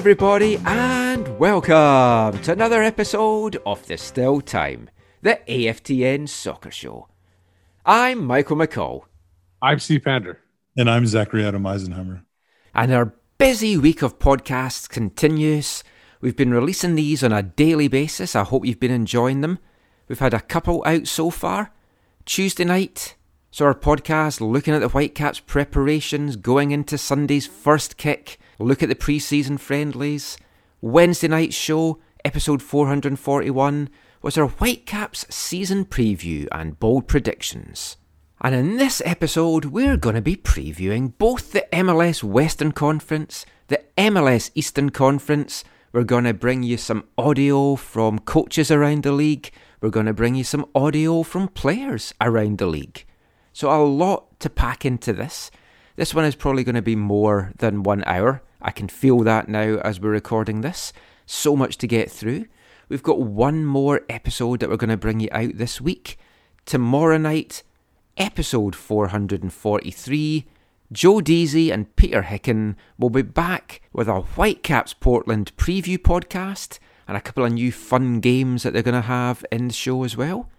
Everybody, and welcome to another episode of The Still Time, the AFTN Soccer Show. I'm Michael McCall, I'm Steve Pander. And I'm Zachary Adam Eisenhammer. and our busy week of podcasts continues. We've been releasing these on a daily basis. I hope you've been enjoying them. We've had a couple out so far. Tuesday night, so our podcast looking at the Whitecaps preparations going into Sunday's first kick, look at the pre-season friendlies. Wednesday night show, episode 441, was our Whitecaps season preview and bold predictions. And in this episode, we're going to be previewing both the MLS Western Conference, the MLS Eastern Conference. We're going to bring you some audio from coaches around the league. We're going to bring you some audio from players around the league. So, a lot to pack into this. This one is probably going to be more than one hour. I can feel that now as we're recording this. So much to get through. We've got one more episode that we're going to bring you out this week. Tomorrow night, episode 443, Joe Deasy and Peter Hicken will be back with a Whitecaps Portland preview podcast and a couple of new fun games that they're going to have in the show as well.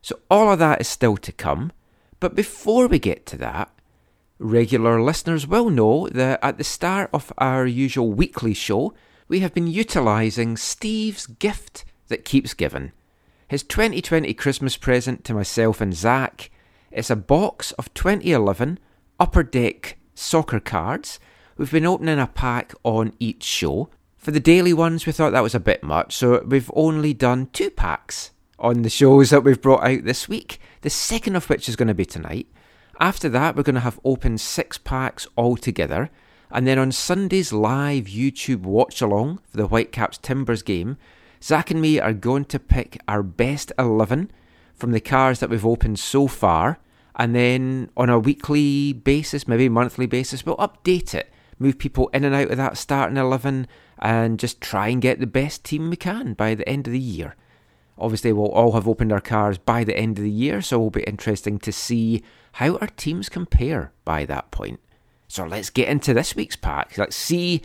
So, all of that is still to come. But before we get to that, regular listeners will know that at the start of our usual weekly show, we have been utilising Steve's gift that keeps giving. His 2020 Christmas present to myself and Zach it's a box of 2011 Upper Deck soccer cards. We've been opening a pack on each show. For the daily ones, we thought that was a bit much, so we've only done two packs on the shows that we've brought out this week, the second of which is going to be tonight. After that, we're going to have open six packs altogether, and then on Sunday's live YouTube watch along for the Whitecaps Timbers game, Zach and me are going to pick our best 11 from the cars that we've opened so far, and then on a weekly basis, maybe monthly basis, we'll update it, move people in and out of that starting 11, and just try and get the best team we can by the end of the year. Obviously, we'll all have opened our cars by the end of the year, so it'll be interesting to see how our teams compare by that point. So let's get into this week's pack. Let's see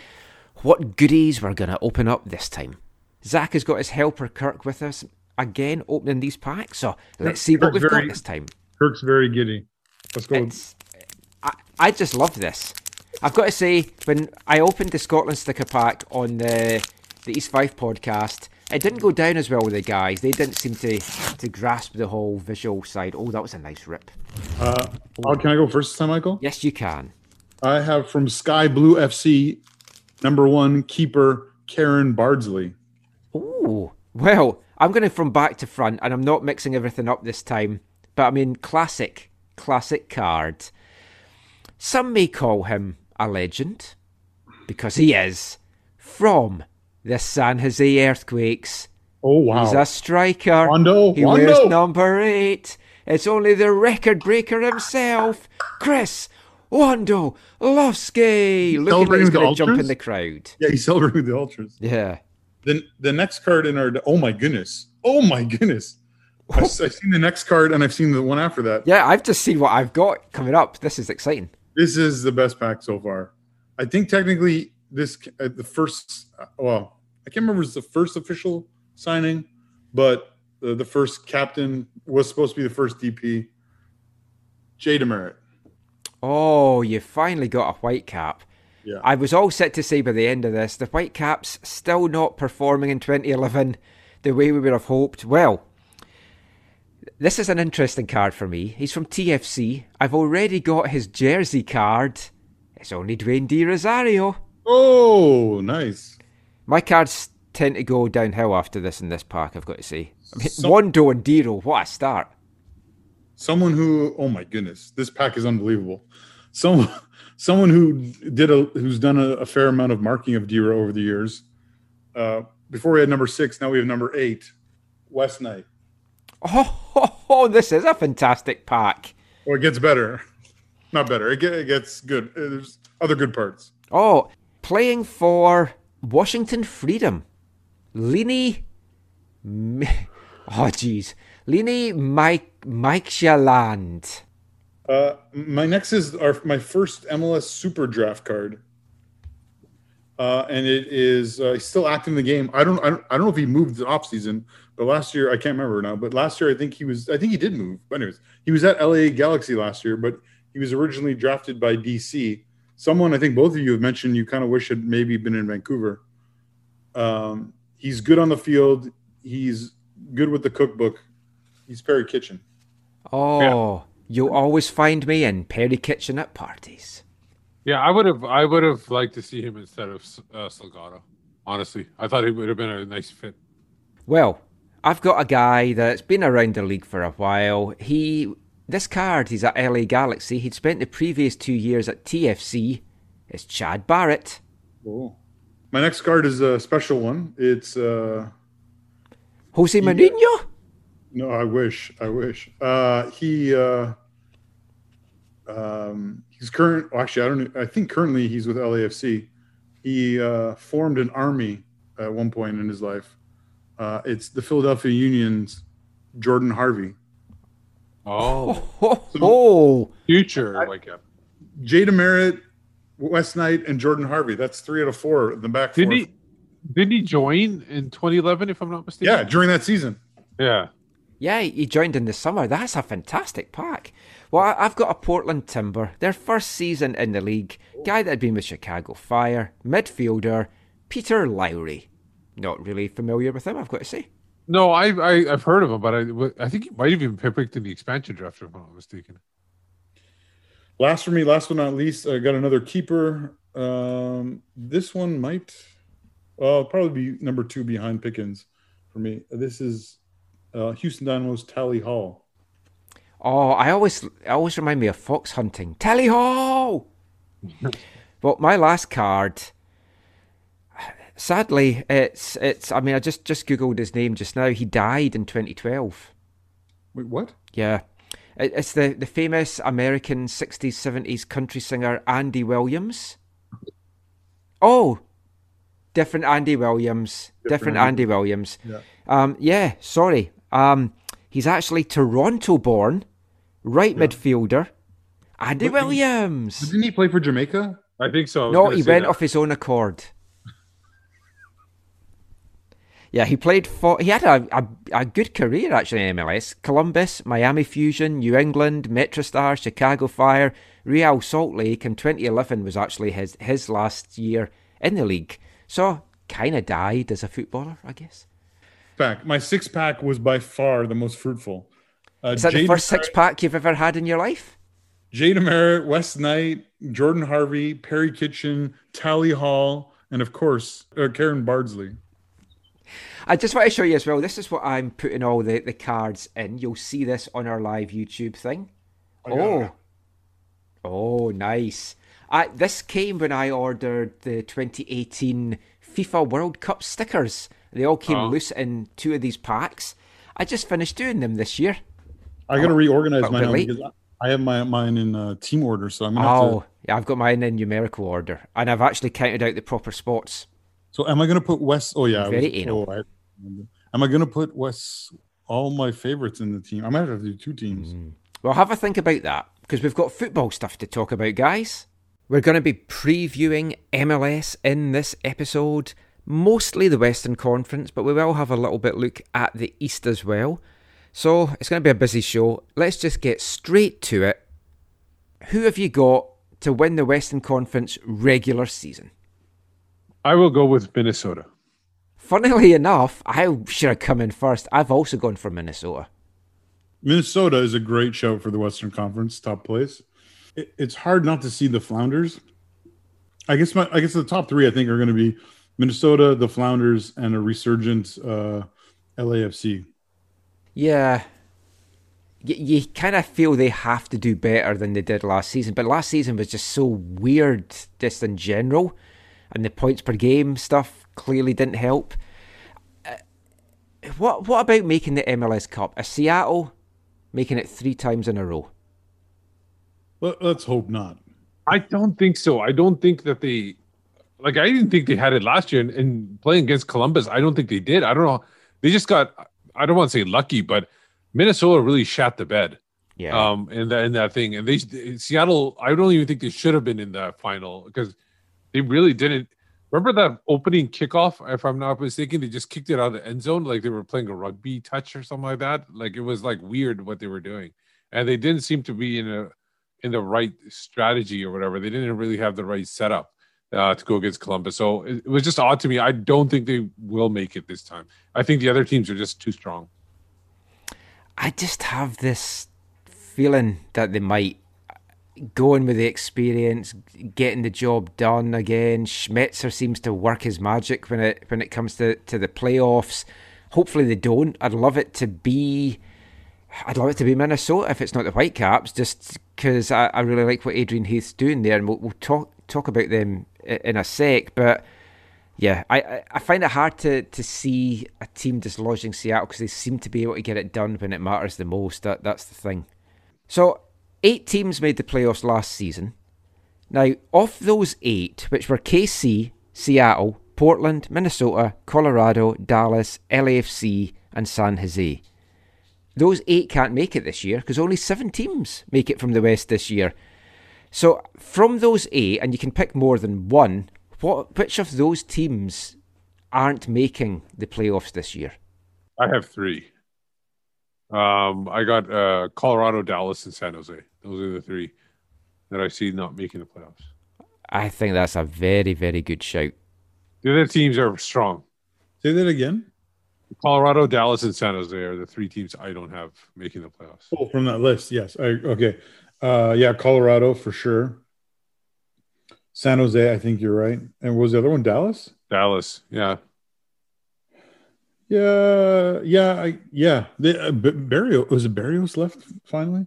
what goodies we're going to open up this time. Zach has got his helper Kirk with us again, opening these packs. So let's see what Kirk's we've very- got this time. Kirk's very giddy. Let's go. I, I just love this. I've got to say, when I opened the Scotland sticker pack on the the East Five podcast, it didn't go down as well with the guys. They didn't seem to to grasp the whole visual side. Oh, that was a nice rip. Uh, oh, can I go first this time, Michael? Yes, you can. I have from Sky Blue FC, number one keeper Karen Bardsley. Oh, well, I'm going from back to front, and I'm not mixing everything up this time. But I mean, classic, classic card. Some may call him a legend, because he is, from the San Jose Earthquakes. Oh wow! He's a striker. Wondo, he Wondo. wears number eight. It's only the record breaker himself, Chris Wando Lofsky. Looking like he's the going to jump in the crowd. yeah, he's celebrating with the ultras. Yeah. Then the next card in our oh my goodness, oh my goodness. I've, I've seen the next card and I've seen the one after that. Yeah, I've just seen what I've got coming up. This is exciting. This is the best pack so far. I think technically this uh, the first. uh, Well, I can't remember if it's the first official signing, but the, the first captain was supposed to be the first DP. Jay DeMerit. Oh, you finally got a white cap. Yeah. I was all set to say by the end of this, the Whitecaps still not performing in 2011 the way we would have hoped. Well, this is an interesting card for me. He's from TFC. I've already got his jersey card. It's only Dwayne De Rosario. Oh, nice. My cards tend to go downhill after this in this pack, I've got to say. I mean, So- Wondo and DeRo, what a start. Someone who, oh my goodness, this pack is unbelievable. Someone, someone who did a, who's done a, a fair amount of marking of DeRo over the years. Uh, before we had number six, now we have number eight, Wes Knight. Oh, ho, ho, this is a fantastic pack. Well, it gets better. Not better. It, get, it gets good. Uh, There's other good parts. Oh, playing for Washington Freedom. Lini. Oh, jeez. Lini Mike Mike Shaland. Uh, my next is our my first MLS Super Draft card, uh, and it is uh, he's still active in the game. I don't, I don't I don't know if he moved the off season, but last year I can't remember now. But last year I think he was I think he did move. But anyways, he was at LA Galaxy last year, but he was originally drafted by DC. Someone I think both of you have mentioned you kind of wish had maybe been in Vancouver. Um, he's good on the field. He's good with the cookbook. He's Perry Kitchen. Oh, you'll always find me in Perry Kitchen at parties. Yeah, I would have. I would have liked to see him instead of uh, Salgado. Honestly, I thought he would have been a nice fit. Well, I've got a guy that's been around the league for a while. He this card, he's at LA Galaxy. He'd spent the previous two years at TFC. It's Chad Barrett. Cool. My next card is a special one. It's uh Jose. Mourinho? no, I wish, I wish. Uh he uh um he's current well, actually I don't know I think currently he's with LAFC. He uh formed an army at one point in his life. Uh it's the Philadelphia Union's Jordan Harvey. Oh, Ho, ho. Oh. future like yeah. Jay DeMerit, Wes Knight, and Jordan Harvey. That's three out of four in the back four. Didn't he? Didn't he join in 2011? If I'm not mistaken. Yeah, during that season. Yeah. Yeah, he joined in the summer. That's a fantastic pack. Well, I've got a Portland Timber, their first season in the league. Guy that had been with Chicago Fire, midfielder, Peter Lowry. Not really familiar with him, I've got to say. No, I, I I've heard of him, but I I think he might have even been picked in the expansion draft, if I'm not mistaken. Last for me, last but not least, I got another keeper. Um, this one might, well, probably be number two behind Pickens for me. This is uh, Houston Dynamo's Tally Hall. Oh, I always, I always remind me of fox hunting. Tally Hall. well, my last card. Sadly, it's it's. I mean, I just just googled his name just now. He died in 2012. Wait, what? Yeah, It- it's the the famous American 60s 70s country singer Andy Williams. Oh, different Andy Williams. Different, Different Andy Williams. Yeah. Um, yeah, sorry. Um, he's actually Toronto born, right midfielder. Andy But he- Williams. Didn't he play for Jamaica? I think so. I No, gonna he went that. off his own accord. Yeah, he played for. He had a, a, a good career actually in MLS. Columbus, Miami Fusion, New England, MetroStar, Chicago Fire, Real Salt Lake, and 2011 was actually his his last year in the league. So kind of died as a footballer, I guess. Pack. My six pack was by far the most fruitful. Uh, Is that the Jada first six pack you've ever had in your life? Jay DeMerit, Wes Knight, Jordan Harvey, Perry Kitchen, Tally Hall, and of course, uh, Karen Bardsley. I just want to show you as well. This is what I'm putting all the, the cards in. You'll see this on our live YouTube thing. Oh, it. oh, nice. I, this came when I ordered the 2018 FIFA World Cup stickers. They all came Oh. loose in two of these packs. I just finished doing them this year. I got to reorganize but mine because I have my mine in uh, team order, so I'm gonna have Oh, to. yeah, I've got mine in numerical order, and I've actually counted out the proper spots. So am I gonna put Wes? Oh yeah, Very was- anal. oh, I remember. Am I gonna put Wes? All my favorites in the team. I might have to do two teams. Mm. Well, have a think about that because we've got football stuff to talk about, guys. We're going to be previewing MLS in this episode, mostly the Western Conference, but we will have a little bit look at the East as well. So it's going to be a busy show. Let's just get straight to it. who have you got to win the Western Conference regular season? I will go with Minnesota. Funnily enough, I should have come in first. I've also gone for Minnesota. Minnesota is a great show for the Western Conference, top place. It, it's hard not to see the Flounders. I guess my I guess the top three I think are going to be Minnesota, the Flounders, and a resurgent uh, LAFC. Yeah. You, you kind of feel they have to do better than they did last season, but last season was just so weird, just in general, and the points per game stuff clearly didn't help. Uh, what what about making the MLS Cup? A Seattle making it three times in a row. Let, let's hope not. I don't think so. I don't think that they like I didn't think they had it last year and, and playing against Columbus, I don't think they did. I don't know. They just got I don't want to say lucky, but Minnesota really shat the bed. Yeah. Um in that in that thing. And they Seattle, I don't even think they should have been in that final because they really didn't remember that opening kickoff, if I'm not mistaken, they just kicked it out of the end zone like they were playing a rugby touch or something like that. Like it was like weird what they were doing. And they didn't seem to be in a in the right strategy or whatever. They didn't really have the right setup uh, to go against Columbus. So it, it was just odd to me. I don't think they will make it this time. I think the other teams are just too strong. I just have this feeling that they might going with the experience, getting the job done again. Schmetzer seems to work his magic when it when it comes to, to the playoffs. Hopefully they don't. I'd love it to be I'd love it to be Minnesota if it's not the Whitecaps, just because I, I really like what Adrian Heath's doing there, and we'll, we'll talk talk about them in a sec. But yeah, I, I find it hard to, to see a team dislodging Seattle because they seem to be able to get it done when it matters the most. That that's the thing. So eight teams made the playoffs last season. Now, of those eight, which were KC, Seattle, Portland, Minnesota, Colorado, Dallas, LAFC, and San Jose those eight can't make it this year because only seven teams make it from the West this year. So from those eight, and you can pick more than one, what which of those teams aren't making the playoffs this year? I have three. Um, I got uh, Colorado, Dallas, and San Jose. Those are the three that I see not making the playoffs. I think that's a very, very good shout. The other teams are strong. Say that again. Colorado, Dallas, and San Jose are the three teams I don't have making the playoffs. Oh, from that list, yes. I, okay. Uh, yeah, Colorado for sure. San Jose, I think you're right. And was the other one Dallas? Dallas, yeah. Yeah, yeah, I, yeah. The, uh, Barrios was it Barrios left finally?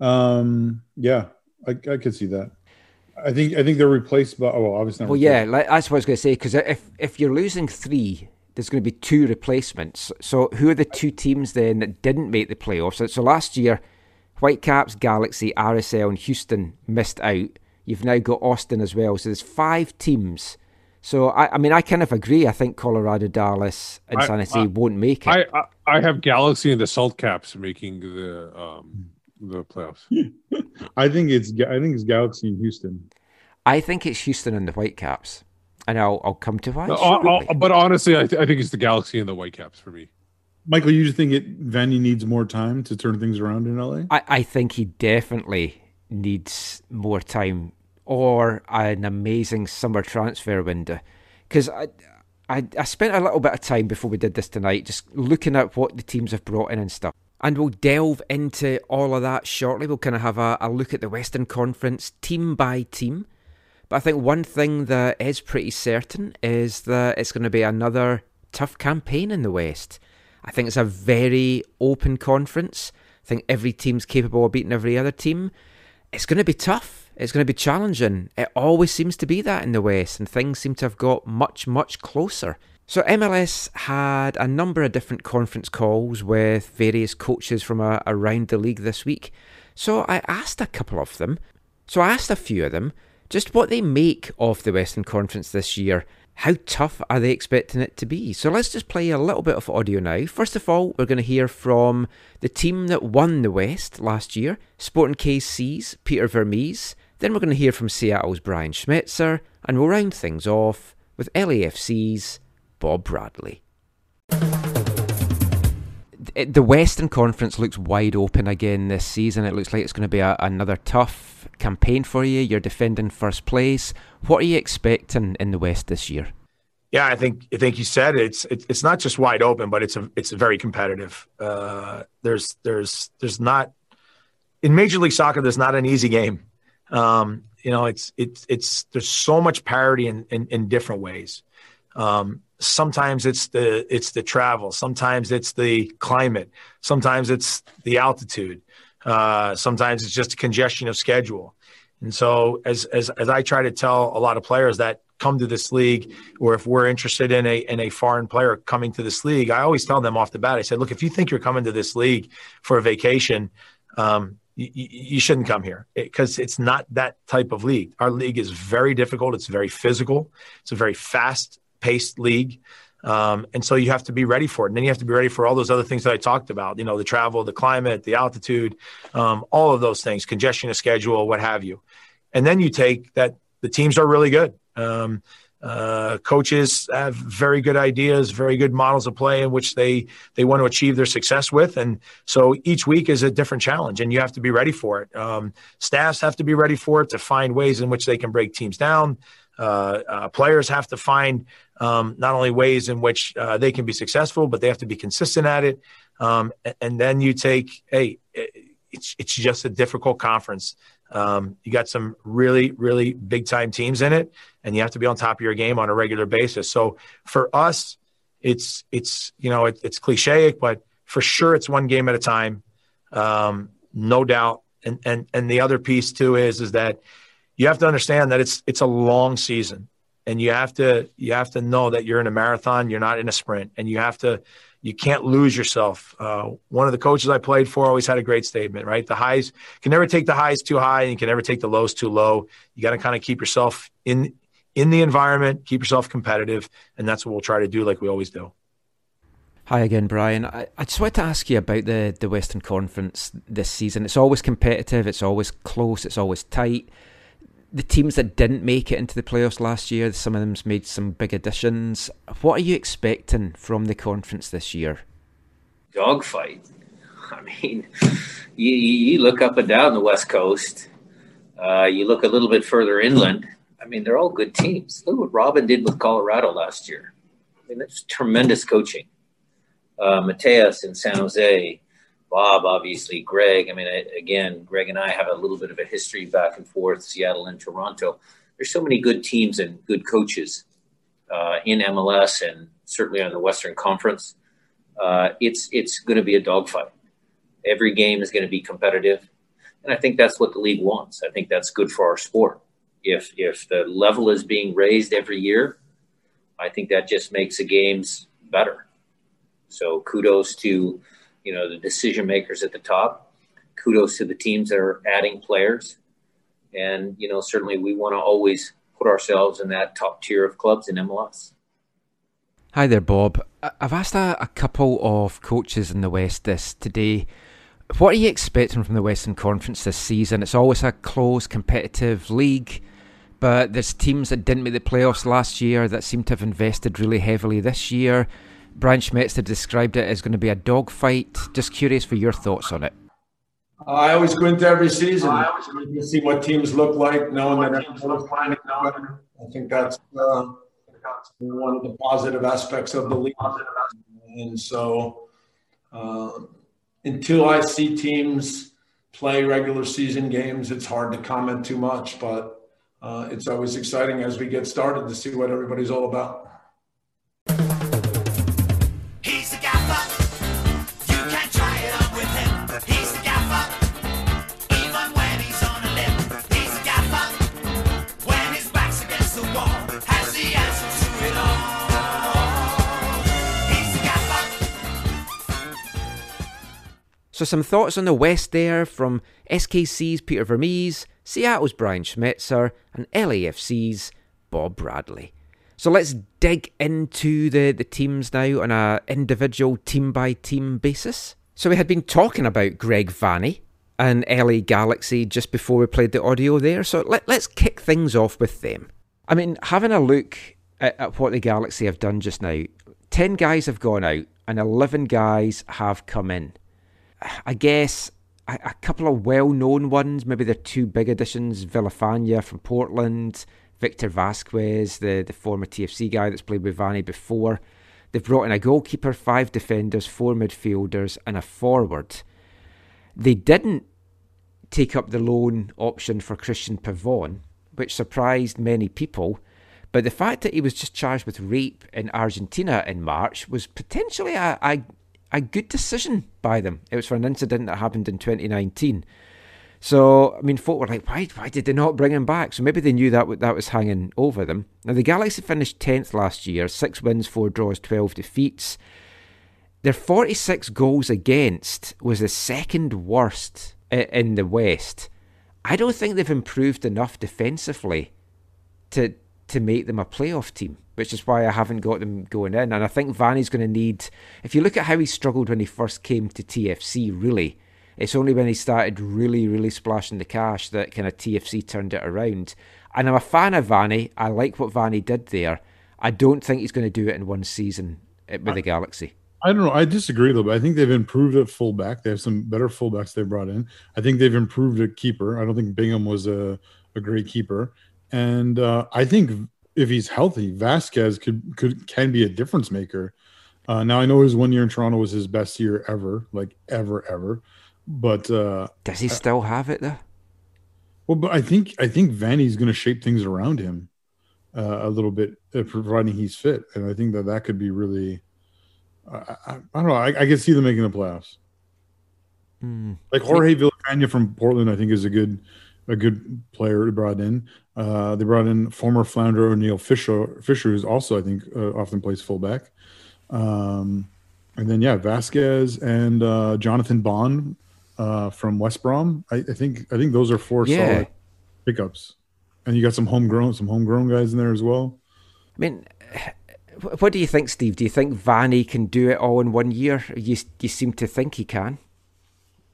Um, yeah, I, I could see that. I think I think they're replaced by. Oh, well, obviously. Well, yeah, like, that's what I was going to say. Because if if you're losing three there's going to be two replacements. So who are the two teams then that didn't make the playoffs? So last year, Whitecaps, Galaxy, RSL, and Houston missed out. You've now got Austin as well. So there's five teams. So I, I mean, I kind of agree. I think Colorado, Dallas, and San Jose won't make it. I, I, I have Galaxy and the Salt Caps making the um, the playoffs. I think it's I think it's Galaxy and Houston. I think it's Houston and the Whitecaps and I'll I'll come to why. Uh, but honestly, I, th- I think it's the Galaxy and the Whitecaps for me. Michael, you just think it Vanney needs more time to turn things around in LA? I, I think he definitely needs more time or an amazing summer transfer window. Because I, I I spent a little bit of time before we did this tonight just looking at what the teams have brought in and stuff. And we'll delve into all of that shortly. We'll kind of have a, a look at the Western Conference team by team but I think one thing that is pretty certain is that it's going to be another tough campaign in the West. I think it's a very open conference. I think every team's capable of beating every other team. It's going to be tough. It's going to be challenging. It always seems to be that in the West, and things seem to have got much, much closer. So, MLS had a number of different conference calls with various coaches from a, around the league this week. So, I asked a couple of them. So, I asked a few of them just what they make of the Western Conference this year. How tough are they expecting it to be? So let's just play a little bit of audio now. First of all, we're going to hear from the team that won the West last year, Sporting KC's Peter Vermes. Then we're going to hear from Seattle's Brian Schmetzer, and we'll round things off with LAFC's Bob Bradley. the Western Conference looks wide open again this season. It looks like it's going to be a, another tough campaign for you. You're defending first place. What are you expecting in the West this year? Yeah, I think I think you said it. it's it, it's not just wide open, but it's a it's very competitive. Uh, there's there's there's not in Major League Soccer. There's not an easy game. Um, you know, it's it's it's there's so much parity in in, in different ways. Um, sometimes it's the it's the travel. Sometimes it's the climate. Sometimes it's the altitude. Uh, sometimes it's just congestion of schedule. And so, as as as I try to tell a lot of players that come to this league, or if we're interested in a in a foreign player coming to this league, I always tell them off the bat. I said, look, if you think you're coming to this league for a vacation, um, you, you, shouldn't come here because it, it's not that type of league. Our league is very difficult. It's very physical. It's a very fast paced league. Um, and so you have to be ready for it. And then you have to be ready for all those other things that I talked about, you know, the travel, the climate, the altitude, um, all of those things, congestion of schedule, what have you. And then you take that the teams are really good. Um, uh, coaches have very good ideas, very good models of play in which they they want to achieve their success with, and so each week is a different challenge, and you have to be ready for it. Um, staffs have to be ready for it to find ways in which they can break teams down. Uh, uh, players have to find um, not only ways in which uh, they can be successful, but they have to be consistent at it. Um, and then you take, hey, it's it's just a difficult conference. Um, you got some really, really big time teams in it, and you have to be on top of your game on a regular basis. So for us, it's it's you know it, it's cliche, but for sure it's one game at a time, um, no doubt. And and and the other piece too is is that you have to understand that it's it's a long season, and you have to you have to know that you're in a marathon, you're not in a sprint, and you have to you can't lose yourself. Uh, one of the coaches I played for always had a great statement, right? The highs can never take the highs too high, and you can never take the lows too low. You got to kind of keep yourself in in the environment, keep yourself competitive, and that's what we'll try to do, like we always do. Hi again, Brian. I, I just wanted to ask you about the, the Western Conference this season. It's always competitive, it's always close, it's always tight. The teams that didn't make it into the playoffs last year, some of them's made some big additions. What are you expecting from the conference this year? Dogfight. I mean, you, you look up and down the West Coast. Uh, you look a little bit further inland I mean, they're all good teams. Look what Robin did with Colorado last year. I mean, that's tremendous coaching. Uh, Matías in San Jose, Bob, obviously, Greg. I mean, I, again, Greg and I have a little bit of a history back and forth, Seattle and Toronto. There's so many good teams and good coaches uh, in MLS and certainly on the Western Conference. Uh, it's it's going to be a dogfight. Every game is going to be competitive, and I think that's what the league wants. I think that's good for our sport if if the level is being raised every year, I think that just makes the games better. So kudos to you know the decision makers at the top. Kudos to the teams that are adding players, and you know certainly we want to always put ourselves in that top tier of clubs in MLS. Hi there, Bob. I've asked a, a couple of coaches in the West this today what are you expecting from the Western Conference this season? It's always a close, competitive league. But there's teams that didn't make the playoffs last year that seem to have invested really heavily this year. Brian Schmetzer described it as going to be a dogfight. Just curious for your thoughts on it. I always go into every season I always go to see what teams look like, knowing that everyone's playing together. I think that's uh, one of the positive aspects of the league. And so, uh, until I see teams play regular season games, it's hard to comment too much. But uh, it's always exciting as we get started to see what everybody's all about. So, some thoughts on the West there from SKC's Peter Vermes, Seattle's Brian Schmetzer, and LAFC's Bob Bradley. So, let's dig into the, the teams now on a individual team by team basis. So, we had been talking about Greg Vanney and LA Galaxy just before we played the audio there. So, let, let's kick things off with them. I mean, having a look at, at what the Galaxy have done just now, 10 guys have gone out and 11 guys have come in. I guess a, a couple of well known ones, maybe they're two big additions Villafaña from Portland, Victor Vasquez, the, the former TFC guy that's played with Vanney before. They've brought in a goalkeeper, five defenders, four midfielders, and a forward. They didn't take up the loan option for Cristian Pavón, which surprised many people. But the fact that he was just charged with rape in Argentina in March was potentially a, a, a good decision by them. It was for an incident that happened in 2019. So, I mean, folk were like, why, why did they not bring him back? So maybe they knew that that was hanging over them. Now, the Galaxy finished 10th last year, six wins, four draws, 12 defeats. Their 46 goals against was the second worst in the West. I don't think they've improved enough defensively to to make them a playoff team, which is why I haven't got them going in. And I think Vanney's going to need. If you look at how he struggled when he first came to TFC, really, it's only when he started really, really splashing the cash that kind of TFC turned it around. And I'm a fan of Vanney. I like what Vanney did there. I don't think he's going to do it in one season eh, with the Galaxy. I don't know. I disagree a little bit. I think they've improved at fullback. They have some better fullbacks they brought in. I think they've improved at keeper. I don't think Bingham was a, a great keeper. And uh, I think if he's healthy, Vasquez could could can be a difference maker. Uh, now I know his one year in Toronto was his best year ever, like ever, ever. But uh, does he still have it though? Well, but I think I think Vanney's going to shape things around him uh, a little bit, uh, providing he's fit, and I think that that could be really I, I, I don't know. I, I can see them making the playoffs. Mm. Like Jorge Villafaña from Portland, I think is a good a good player to brought in. Uh, they brought in former Flounder Oniel Fisher, Fisher, who's also I think uh, often plays fullback. Um, and then yeah, Vasquez and uh, Jonathan Bond uh, from West Brom. I, I, think I think those are four yeah. solid pickups. And you got some homegrown some homegrown guys in there as well. I mean, what do you think, Steve? Do you think Vanney can do it all in one year? You you seem to think he can.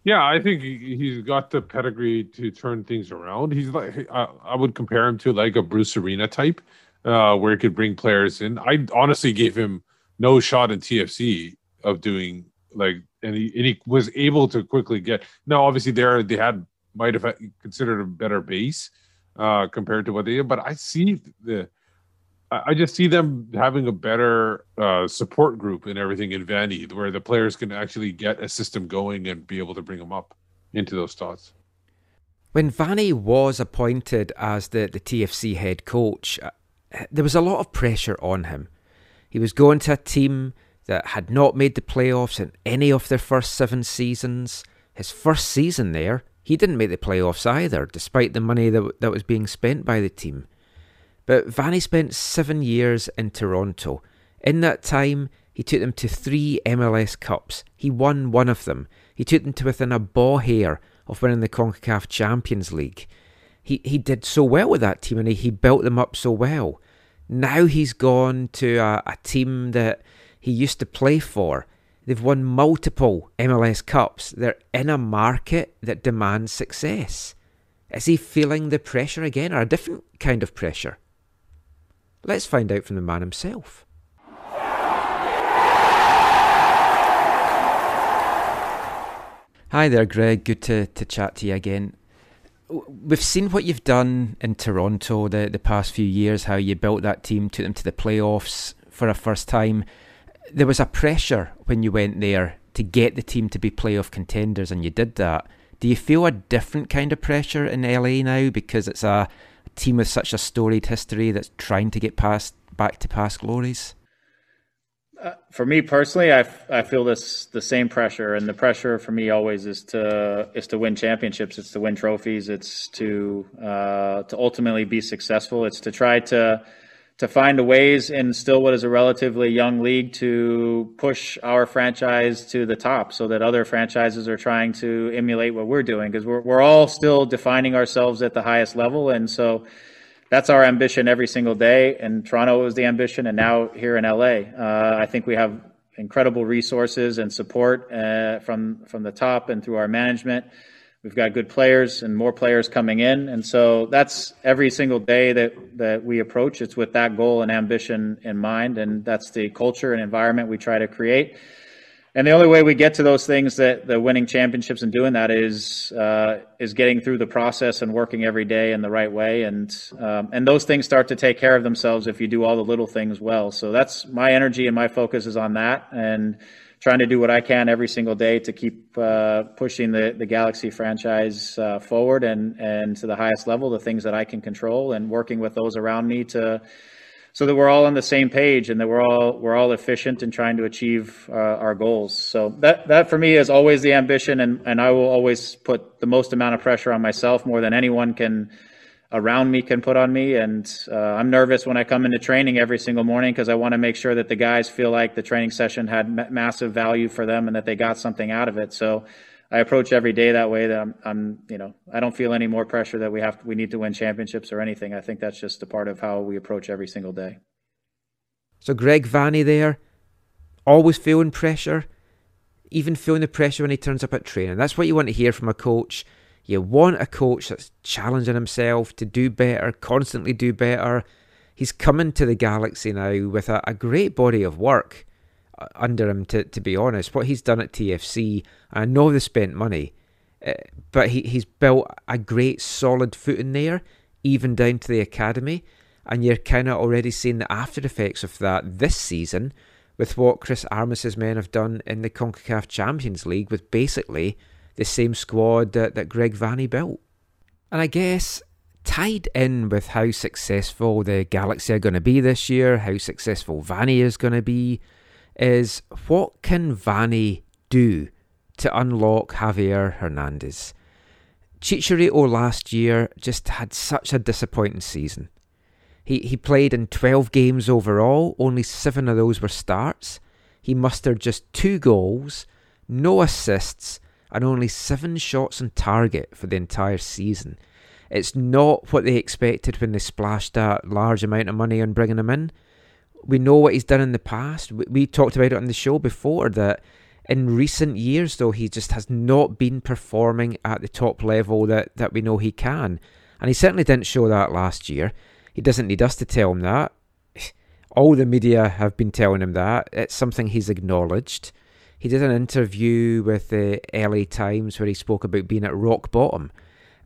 Yeah, I think he's got the pedigree to turn things around. He's like I, I would compare him to like a Bruce Arena type, uh, where he could bring players in. I honestly gave him no shot in TFC of doing like, and he and he was able to quickly get. Now, obviously, there they had might have considered a better base uh, compared to what they did, but I see the I just see them having a better uh, support group and everything in Vanney, where the players can actually get a system going and be able to bring them up into those thoughts. When Vanney was appointed as the, the TFC head coach, uh, there was a lot of pressure on him. He was going to a team that had not made the playoffs in any of their first seven seasons. His first season there, he didn't make the playoffs either, despite the money that, that was being spent by the team. But Vanney spent seven years in Toronto. In that time, he took them to three MLS Cups. He won one of them. He took them to within a ball hair of winning the CONCACAF Champions League. He, he did so well with that team and he, he built them up so well. Now he's gone to a, a team that he used to play for. They've won multiple MLS Cups. They're in a market that demands success. Is he feeling the pressure again or a different kind of pressure? Let's find out from the man himself. Hi there, Greg. Good to, to chat to you again. We've seen what you've done in Toronto the, the past few years, how you built that team, took them to the playoffs for a first time. There was a pressure when you went there to get the team to be playoff contenders, and you did that. Do you feel a different kind of pressure in LA now because it's a team with such a storied history that's trying to get past back to past glories? Uh, for me personally, I, I feel this the same pressure, and the pressure for me always is to is to win championships. It's to win trophies. It's to uh, to ultimately be successful. It's to try to to find ways in still what is a relatively young league to push our franchise to the top so that other franchises are trying to emulate what we're doing because we're, we're all still defining ourselves at the highest level. And so that's our ambition every single day. And Toronto was the ambition. And now here in LA, uh, I think we have incredible resources and support uh, from, from the top and through our management we've got good players and more players coming in, and so that's every single day that that we approach. It's with that goal and ambition in mind, and that's the culture and environment we try to create. And the only way we get to those things that the winning championships and doing that is uh, is getting through the process and working every day in the right way, and um, and those things start to take care of themselves if you do all the little things well. So that's my energy and my focus is on that, and trying to do what I can every single day to keep uh, pushing the the Galaxy franchise uh, forward and and to the highest level, the things that I can control, and working with those around me to so that we're all on the same page and that we're all we're all efficient in trying to achieve uh, our goals. So that that for me is always the ambition, and and I will always put the most amount of pressure on myself more than anyone can around me can put on me. And uh, I'm nervous when I come into training every single morning because I want to make sure that the guys feel like the training session had ma- massive value for them and that they got something out of it. So I approach every day that way. That I'm, I'm, you know, I don't feel any more pressure that we have, we need to win championships or anything. I think that's just a part of how we approach every single day. So Greg Vanney there, always feeling pressure, even feeling the pressure when he turns up at training. That's what you want to hear from a coach. You want a coach that's challenging himself to do better, constantly do better. He's coming to the Galaxy now with a, a great body of work uh, under him, to, to be honest. What he's done at TFC, I know they spent money, uh, but he, he's built a great solid footing there, even down to the academy. And you're kind of already seeing the after effects of that this season with what Chris Armas's men have done in the CONCACAF Champions League with basically the same squad that, that Greg Vanney built. And I guess tied in with how successful the Galaxy are going to be this year, how successful Vanney is going to be, is what can Vanney do to unlock Javier Hernandez? Chicharito last year just had such a disappointing season. He, he played in 12 games overall, only seven of those were starts. He mustered just two goals, no assists, and only seven shots on target for the entire season. It's not what they expected when they splashed that large amount of money on bringing him in. We know what he's done in the past. We, we talked about it on the show before that in recent years, though, he just has not been performing at the top level that, that we know he can. And he certainly didn't show that last year. He doesn't need us to tell him that. All the media have been telling him that. It's something he's acknowledged. He did an interview with the LA Times where he spoke about being at rock bottom.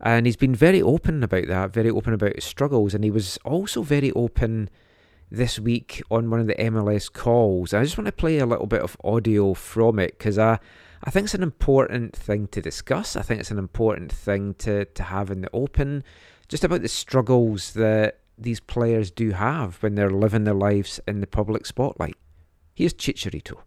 And he's been very open about that, very open about his struggles. And he was also very open this week on one of the MLS calls. I just want to play a little bit of audio from it because I, I think it's an important thing to discuss. I think it's an important thing to, to have in the open, just about the struggles that these players do have when they're living their lives in the public spotlight. Here's Chicharito.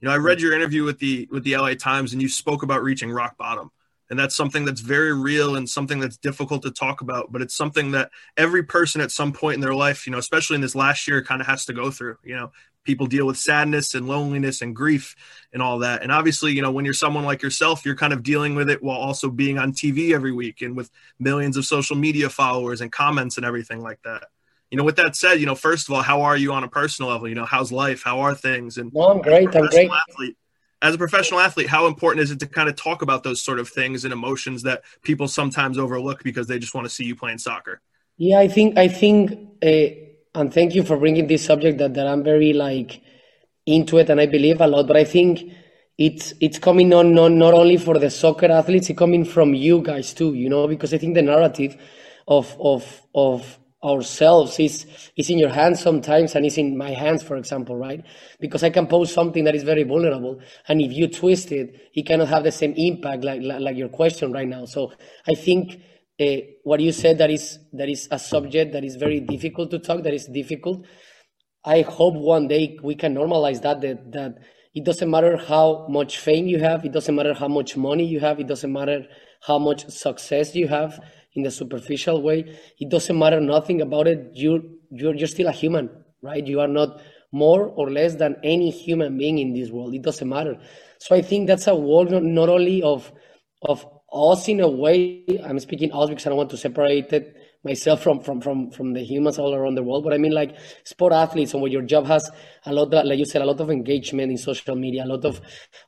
You know, I read your interview with the with the LA Times, and you spoke about reaching rock bottom. And that's something that's very real and something that's difficult to talk about but it's something that every person at some point in their life you know especially in this last year kind of has to go through. You know people deal with sadness and loneliness and grief and all that. And obviously you know when you're someone like yourself you're kind of dealing with it while also being on tv every week and with millions of social media followers and comments and everything like that you know with that said you know first of all how are you on a personal level you know how's life how are things and no, i'm great i'm great athlete, as a professional athlete, how important is it to kind of talk about those sort of things and emotions that people sometimes overlook because they just want to see you playing soccer? Yeah, I think I think, uh, and thank you for bringing this subject that, that I'm very like into it and I believe a lot. But I think it's it's coming on not, not only for the soccer athletes, it's coming from you guys too. You know, because I think the narrative of of of ourselves. Is is in your hands sometimes and is in my hands for example right? Because i can post something that is very vulnerable and if you twist it it cannot have the same impact like like, like your question right now. So i think uh, what you said that is that is a subject that is very difficult to talk that is difficult. I hope one day we can normalize that that, that it doesn't matter how much fame you have it doesn't matter how much money you have it doesn't matter how much success you have in the superficial way. It doesn't matter nothing about it. You're, you're, you're still a human, right? You are not more or less than any human being in this world. It doesn't matter. So I think that's a world not, only of, of us in a way, I'm speaking us because I don't want to separate it myself from from from from the humans all around the world, but I mean like sport athletes and where your job has a lot of, like you said, a lot of engagement in social media, a lot of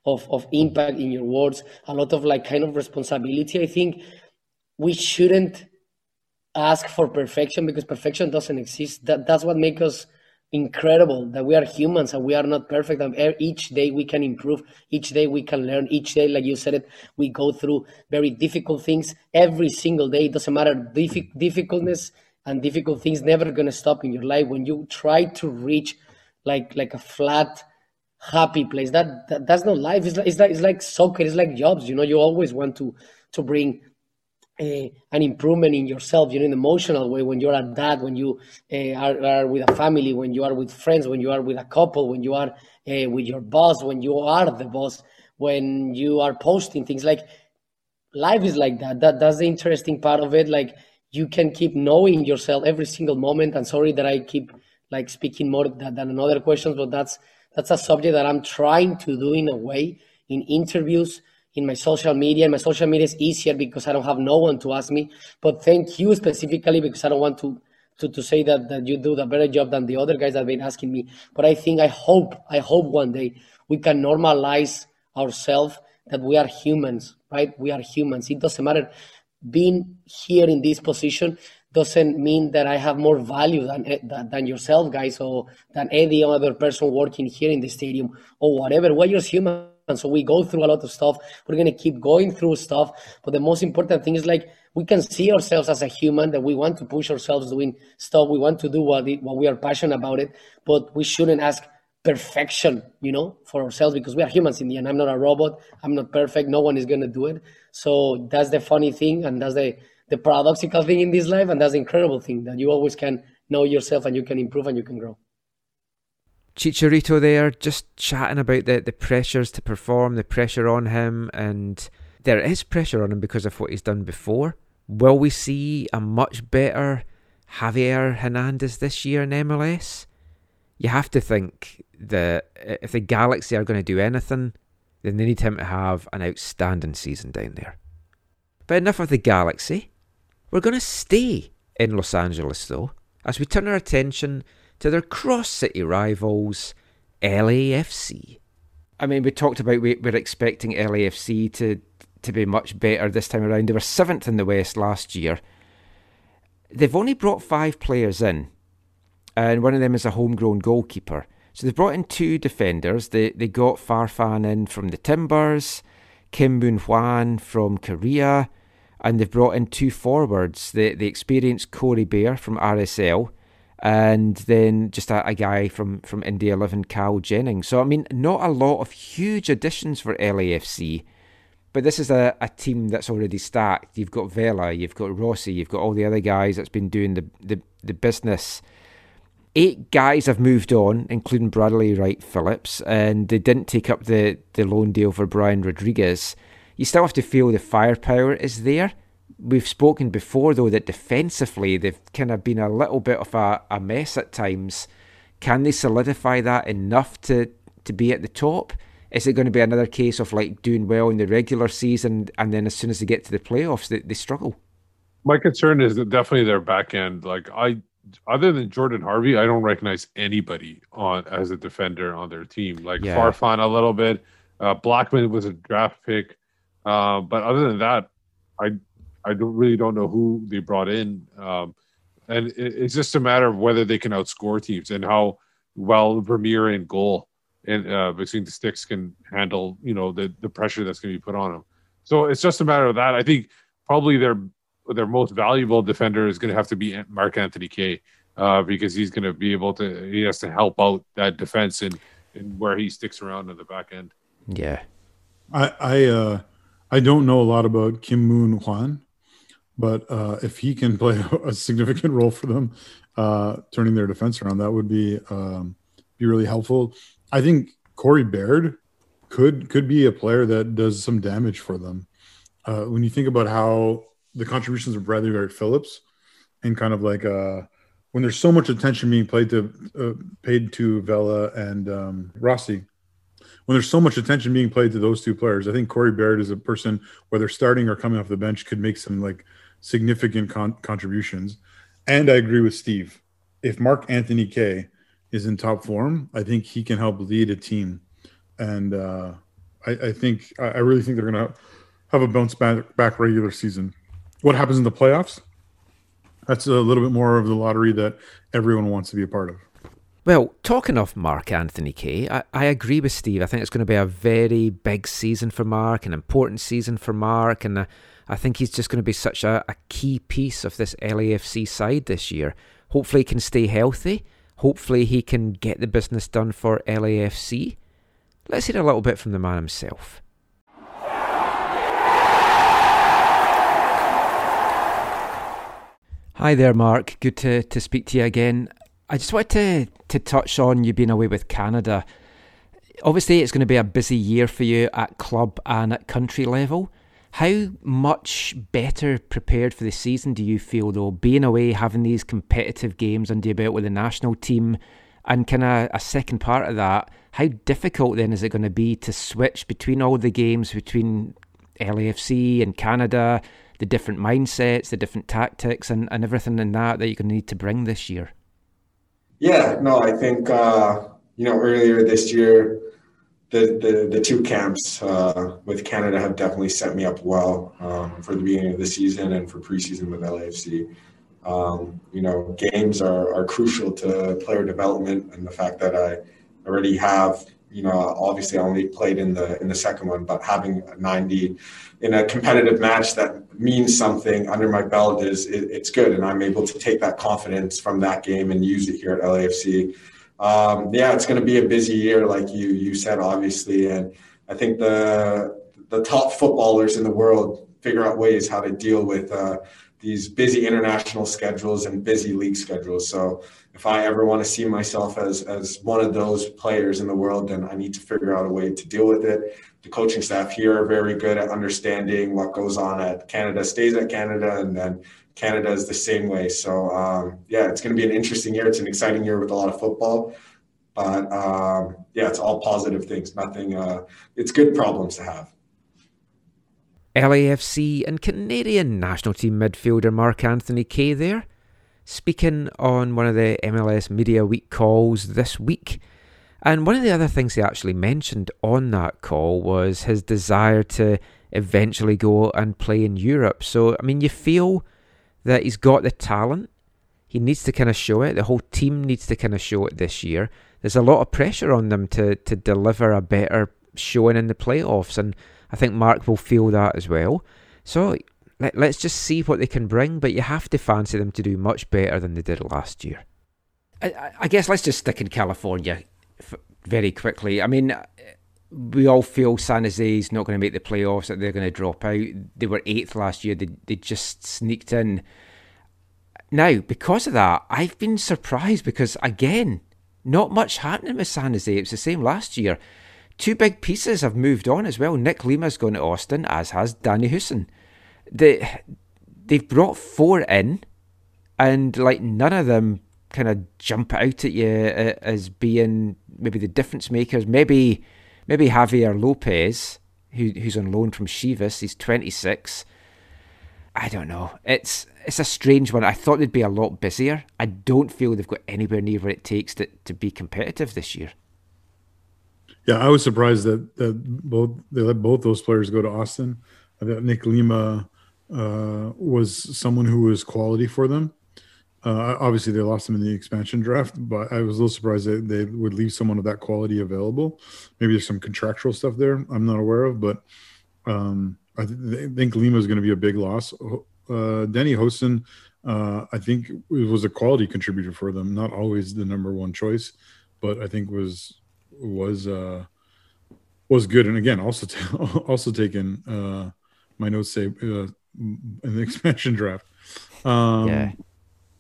of of impact in your words, a lot of like kind of responsibility. I think we shouldn't ask for perfection because perfection doesn't exist. That that's what makes us incredible that we are humans and we are not perfect. And each day we can improve each day we can learn each day like you said it we go through very difficult things every single day. It doesn't matter Diffi- difficultness and difficult things never to stop in your life. When you try to reach like like a flat happy place that, that that's not life. It's like, it's like it's like soccer it's like jobs you know? You always want to to bring uh, an improvement in yourself, you know, in an emotional way when you're a dad, when you uh, are, are, with a family, when you are with friends, when you are with a couple, when you are uh, with your boss, when you are the boss, when you are posting things like life is like that. That that's the interesting part of it. Like you can keep knowing yourself every single moment. And sorry that I keep like speaking more than, than other questions, but that's that's a subject that I'm trying to do in a way in interviews in my social media. And my social media is easier because I don't have no one to ask me. But thank you specifically because I don't want to to, to say that, that you do the better job than the other guys that have been asking me. But I think I hope I hope one day we can normalize ourselves that we are humans, right? We are humans. It doesn't matter being here in this position doesn't mean that I have more value than eh, than yourself, guys, or than any other person working here in the stadium or whatever. We're just human and so we go through a lot of stuff. We're going to keep going through stuff. But the most important thing is like we can see ourselves as a human that we want to push ourselves doing stuff. We want to do what, it, what we are passionate about it. But we shouldn't ask perfection, you know, for ourselves because we are humans in the end. I'm not a robot. I'm not perfect. No one is going to do it. So that's the funny thing. And that's the, the paradoxical thing in this life. And that's the incredible thing that you always can know yourself and you can improve and you can grow. Chicharito there, just chatting about the, the pressures to perform, the pressure on him, and there is pressure on him because of what he's done before. Will we see a much better Javier Hernandez this year in MLS? You have to think that if the Galaxy are going to do anything, then they need him to have an outstanding season down there. But enough of the Galaxy. We're going to stay in Los Angeles, though, as we turn our attention to their cross city rivals, LAFC. I mean, we talked about we, we're expecting LAFC to, to be much better this time around. They were seventh in the West last year. They've only brought five players in, and one of them is a homegrown goalkeeper. So they've brought in two defenders. They they got Farfan in from the Timbers, Kim Moon Hwan from Korea, and they've brought in two forwards. The the experienced Corey Baird from RSL and then just a, a, guy from, from Indy 11, Cal Jennings. So, I mean, not a lot of huge additions for LAFC, but this is a, a team that's already stacked. You've got Vela, you've got Rossi, you've got all the other guys that's been doing the, the, the business. Eight guys have moved on, including Bradley Wright Phillips, and they didn't take up the, the loan deal for Brian Rodriguez. You still have to feel the firepower is there We've spoken before, though, that defensively they've kind of been a little bit of a, a mess at times. Can they solidify that enough to, to be at the top? Is it going to be another case of like doing well in the regular season and then as soon as they get to the playoffs, they, they struggle? My concern is that definitely their back end. Like I, other than Jordan Harvey, I don't recognize anybody on as a defender on their team. Like yeah. Farfan a little bit, uh, Blackmon was a draft pick, uh, but other than that, I I don't really don't know who they brought in, um, and it, it's just a matter of whether they can outscore teams and how well Vermeer and goal and uh, between the sticks can handle you know the the pressure that's going to be put on them. So it's just a matter of that. I think probably their their most valuable defender is going to have to be Mark Anthony Kaye uh, because he's going to be able to he has to help out that defense and and where he sticks around in the back end. Yeah, I I uh, I don't know a lot about Kim Moon Hwan, but uh, if he can play a significant role for them, uh, turning their defense around, that would be um, be really helpful. I think Corey Baird could could be a player that does some damage for them. Uh, when you think about how the contributions of Bradley Wright Phillips and kind of like uh, when there's so much attention being played to uh, paid to Vela and um, Rossi, when there's so much attention being played to those two players, I think Corey Baird is a person, whether starting or coming off the bench, could make some like significant con- contributions. And I agree with Steve. If Mark Anthony Kaye is in top form, I think he can help lead a team. And uh, I, I think I I really think they're going to have a bounce back, back regular season. What happens in the playoffs? That's a little bit more of the lottery that everyone wants to be a part of. Well, talking of Mark Anthony Kaye, I, I agree with Steve. I think it's going to be a very big season for Mark, an important season for Mark, and uh, I think he's just going to be such a, a key piece of this LAFC side this year. Hopefully, he can stay healthy. Hopefully, he can get the business done for LAFC. Let's hear a little bit from the man himself. Hi there, Mark. Good to, to speak to you again. I just wanted to, to touch on you being away with Canada. Obviously, it's going to be a busy year for you at club and at country level. How much better prepared for the season do you feel, though, being away, having these competitive games under your belt with the national team? And kind of a second part of that, how difficult then is it going to be to switch between all the games between LAFC and Canada, the different mindsets, the different tactics, and, and everything in that that you're going to need to bring this year? Yeah, no, I think uh, you know earlier this year, the the, the two camps uh, with Canada have definitely set me up well um, for the beginning of the season and for preseason with LAFC. Um, you know, games are, are crucial to player development, and the fact that I already have, you know, obviously I only played in the in the second one, but having 90 in a competitive match that means something under my belt is it, it's good, and I'm able to take that confidence from that game and use it here at LAFC. Um, yeah, it's going to be a busy year, like you you said, obviously, and I think the the top footballers in the world figure out ways how to deal with uh, these busy international schedules and busy league schedules. So if I ever want to see myself as as one of those players in the world, then I need to figure out a way to deal with it. The coaching staff here are very good at understanding what goes on at Canada stays at Canada, and then Canada is the same way. So um, yeah, it's going to be an interesting year. It's an exciting year with a lot of football, but um, yeah, it's all positive things. Nothing. Uh, it's good problems to have. LAFC and Canadian national team midfielder Mark Anthony Kaye there, speaking on one of the MLS Media Week calls this week. And one of the other things he actually mentioned on that call was his desire to eventually go and play in Europe. So, I mean, you feel that he's got the talent. He needs to kind of show it. The whole team needs to kind of show it this year. There's a lot of pressure on them to, to deliver a better showing in the playoffs. And I think Mark will feel that as well. So let, let's just see what they can bring, but you have to fancy them to do much better than they did last year. I, I guess let's just stick in California very quickly. I mean, we all feel San Jose is not going to make the playoffs, that they're going to drop out. They were eighth last year, they, they just sneaked in. Now, because of that, I've been surprised because, again, not much happening with San Jose. It's the same last year. Two big pieces have moved on as well. Nick Lima's gone to Austin, as has Danny Hoesen. They, they've brought four in, and like none of them kind of jump out at you uh, as being maybe the difference makers. Maybe maybe Javier Lopez, who, who's on loan from Chivas, he's 26. I don't know. It's it's a strange one. I thought they'd be a lot busier. I don't feel they've got anywhere near what it takes to, to be competitive this year. Yeah, I was surprised that that both they let both those players go to Austin. I thought Nick Lima uh, was someone who was quality for them. Uh, obviously, they lost him in the expansion draft, but I was a little surprised that they would leave someone of that quality available. Maybe there's some contractual stuff there I'm not aware of, but um, I th- think Lima is going to be a big loss. Uh, Denny Hoesen, uh, I think, was a quality contributor for them. Not always the number one choice, but I think was was uh, was good. And again, also t- also taken. Uh, my notes say uh, in the expansion draft. Um, Yeah.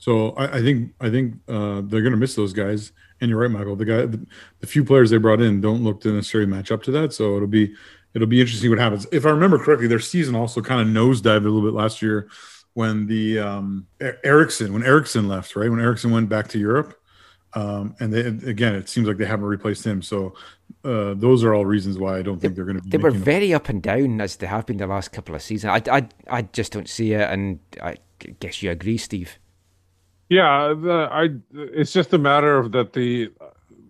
So I, I think I think uh, they're going to miss those guys. And you're right, Michael. The guy, the, the few players they brought in don't look to necessarily match up to that. So it'll be it'll be interesting what happens. If I remember correctly, their season also kind of nosedived a little bit last year when the um, Eriksson when Eriksson left, right? When Eriksson went back to Europe, um, and they, again, it seems like they haven't replaced him. So uh, those are all reasons why I don't think they're going to be. They were very up and down as they have been the last couple of seasons. I, I, I just don't see it, and I guess you agree, Steve. Yeah, the, I. It's just a matter of that the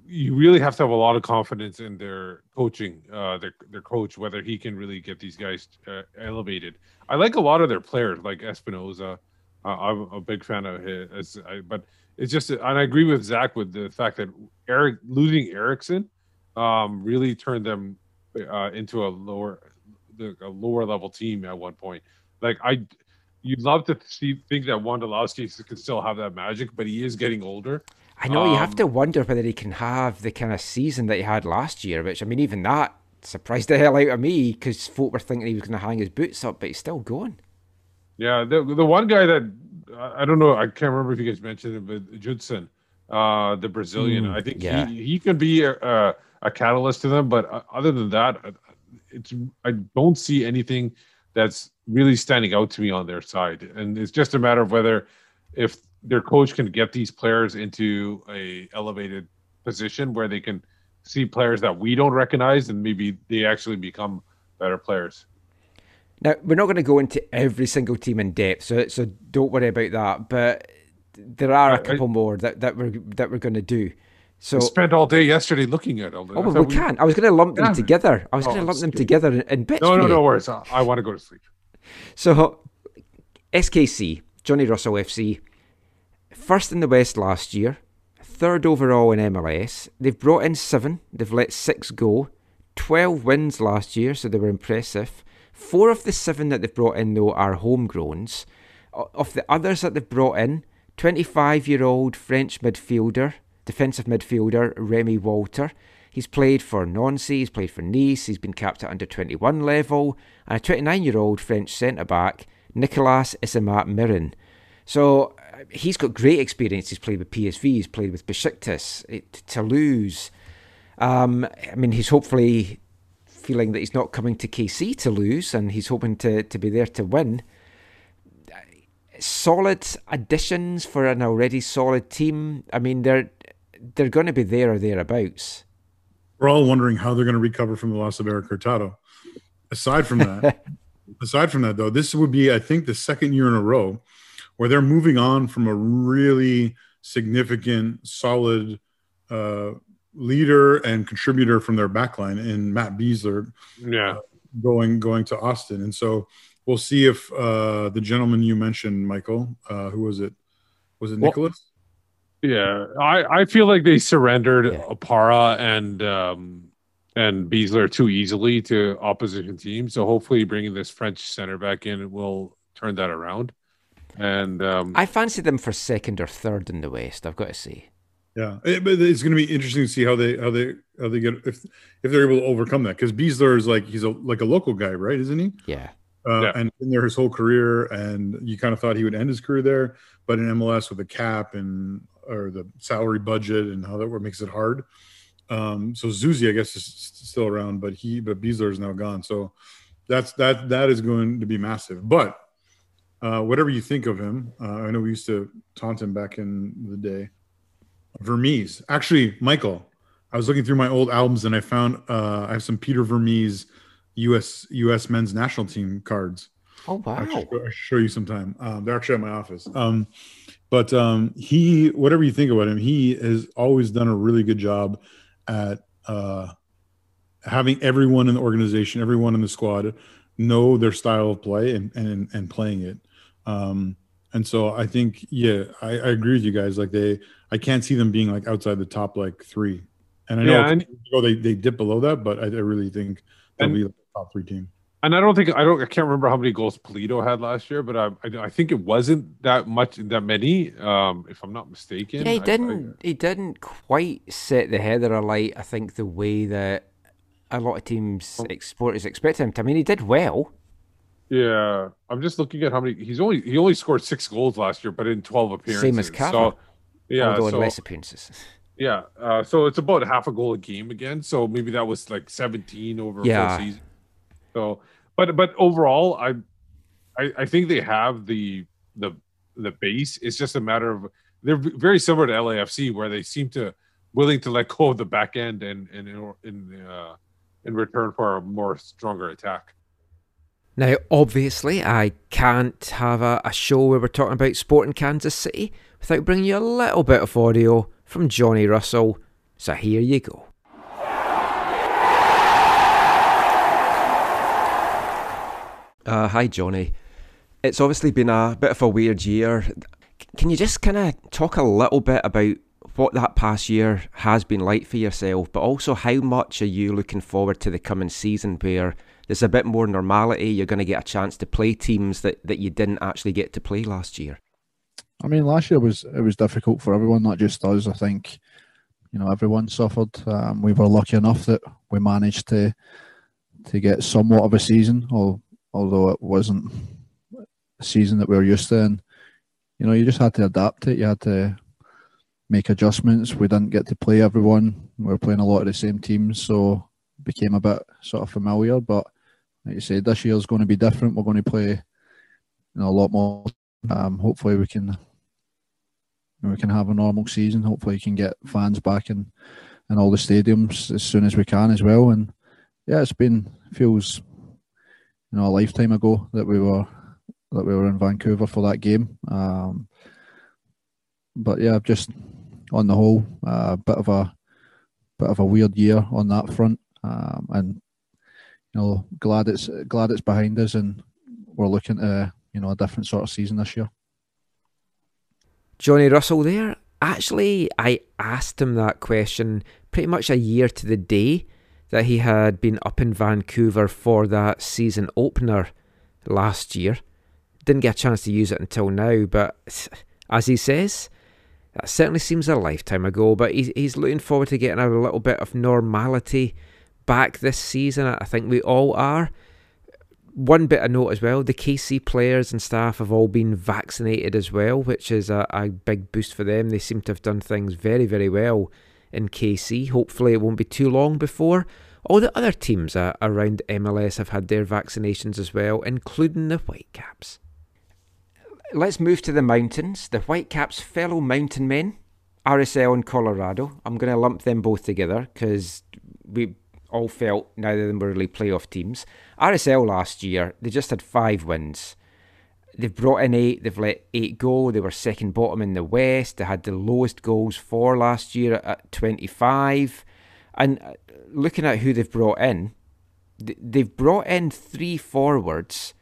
you really have to have a lot of confidence in their coaching, uh, their their coach, whether he can really get these guys uh, elevated. I like a lot of their players, like Espinoza. Uh, I'm a big fan of his, I, but it's just, and I agree with Zach with the fact that Eric losing Eriksson um, really turned them uh, into a lower, a lower level team at one point. Like I, you'd love to see think that Wondolowski could still have that magic, but he is getting older. I know you have Um, to wonder whether he can have the kind of season that he had last year, which I mean, even that surprised the hell out of me because folk were thinking he was going to hang his boots up, but he's still going. Yeah, the the one guy that I I don't know, I can't remember if you guys mentioned it, but Judson, uh, the Brazilian, Mm, I think yeah. he he could be a, a, a catalyst to them. But uh, other than that, uh, it's I don't see anything that's really standing out to me on their side, and it's just a matter of whether if their coach can get these players into a elevated position where they can see players that we don't recognize, and maybe they actually become better players. Now we're not going to go into every single team in depth, so so don't worry about that. But there are a couple more that, that we're that we're going to do. So I spent all day yesterday looking at all. oh, well, we can. I was going to lump them Yeah. together. I was Oh, going to lump them together in, in bits. No, no, no worries. I, I want to go to sleep. So, SKC, Johnny Russell FC, first in the West last year, third overall in MLS. They've brought in seven, they've let six go, 12 wins last year, so they were impressive. Four of the seven that they've brought in, though, are homegrowns. Of the others that they've brought in, 25 year old French midfielder, defensive midfielder Remy Walter. He's played for Nancy, he's played for Nice, he's been capped at under 21 level, and a 29 year old French centre back, Nicolas Isimat Mirin. So uh, he's got great experience. He's played with PSV, he's played with Besiktas, eh, T- Toulouse. Um, I mean, he's hopefully feeling that he's not coming to KC to lose, and he's hoping to, to be there to win. Solid additions for an already solid team. I mean, they're they're going to be there or thereabouts. We're all wondering how they're going to recover from the loss of Eric Hurtado. Aside from that, aside from that though, this would be, I think, the second year in a row where they're moving on from a really significant, solid uh, leader and contributor from their backline in Matt Besler Yeah. going going to Austin. And so we'll see if uh, the gentleman you mentioned, Michael, uh, who was it? Was it Well- Nicholas? Yeah, I, I feel like they surrendered Opara and um, and Besler too easily to opposition teams. So hopefully, bringing this French center back in will turn that around. And um, I fancy them for second or third in the West. I've got to say. Yeah, It- but it's going to be interesting to see how they how they how they get if if they're able to overcome that because Besler is like he's a like a local guy, right? Isn't he? Yeah. Uh, Yeah. And been there his whole career, and you kind of thought he would end his career there, but in MLS with a cap and or the salary budget and how that makes it hard. Um, so Zusi, I guess, is still around, but he but Besler is now gone. So that's that that is going to be massive. But uh, whatever you think of him, uh, I know we used to taunt him back in the day. Vermes, actually, Michael, I was looking through my old albums and I found uh, I have some Peter Vermes U.S. U.S. men's national team cards. Oh wow! I should, I should show you sometime. Um, they're actually at my office. Um, but um, he, whatever you think about him, he has always done a really good job at uh, having everyone in the organization, everyone in the squad, know their style of play and and and playing it. Um, and so I think, yeah, I, I agree with you guys. Like they, I can't see them being like outside the top like three. And I know Yeah, and- they they dip below that, but I, I really think they'll And- be like a top three team. And I don't think I don't I can't remember how many goals Pulido had last year, but I I, I think it wasn't that much that many, um, if I'm not mistaken. Yeah, he I- I- didn't. he didn't quite set the header alight. I think the way that a lot of teams exporters expect him to. I mean, he did well. Yeah, I'm just looking at how many he's only he only scored six goals last year, but in 12 appearances. Same as Kava. So, yeah, although in so, less appearances. yeah. Uh, so it's about half a goal a game again. So maybe that was like 17 over a Yeah. full season. So, but but overall, I, I I think they have the the the base. It's just a matter of they're very similar to LAFC, where they seem to willing to let go of the back end and and in uh, in return for a more stronger attack. Now, obviously, I can't have a, a show where we're talking about sport in Kansas City without bringing you a little bit of audio from Johnny Russell. So here you go. Uh, hi, Johnny. It's obviously been a bit of a weird year. Can you just kind of talk a little bit about what that past year has been like for yourself, but also how much are you looking forward to the coming season where there's a bit more normality? You're going to get a chance to play teams that, that you didn't actually get to play last year. I mean, last year was it was difficult for everyone, not just us. I think you know everyone suffered. Um, we were lucky enough that we managed to to get somewhat of a season, although it wasn't a season that we were used to. And you know, you just had to adapt it. You had to make adjustments. We didn't get to play everyone. We were playing a lot of the same teams, so it became a bit sort of familiar. But like you said, this year's going to be different. We're going to play you know, a lot more. Um, hopefully, we can we can have a normal season. Hopefully, we can get fans back in in all the stadiums as soon as we can as well. And yeah, it's been feels you know a lifetime ago that we were that we were in Vancouver for that game. Um, but yeah, just on the whole, a uh, bit of a bit of a weird year on that front, um, and you know, glad it's glad it's behind us, and we're looking at you know a different sort of season this year. Johnny Russell there. Actually, I asked him that question pretty much a year to the day that he had been up in Vancouver for that season opener last year. Didn't get a chance to use it until now, but as he says, that certainly seems a lifetime ago. But he's, he's looking forward to getting a little bit of normality back this season. I think we all are one bit of note as well the KC players and staff have all been vaccinated as well, which is a, a big boost for them. They seem to have done things very, very well in KC. Hopefully, it won't be too long before all the other teams uh, around MLS have had their vaccinations as well, including the Whitecaps. Let's move to the mountains. The Whitecaps' fellow mountain men, RSL and Colorado. I'm going to lump them both together because we all felt neither of them were really playoff teams. RSL last year, they just had five wins. They've brought in eight, they've let eight go. They were second bottom in the West. They had the lowest goals for last year at 25. And uh, looking at who they've brought in, they've brought in three forwards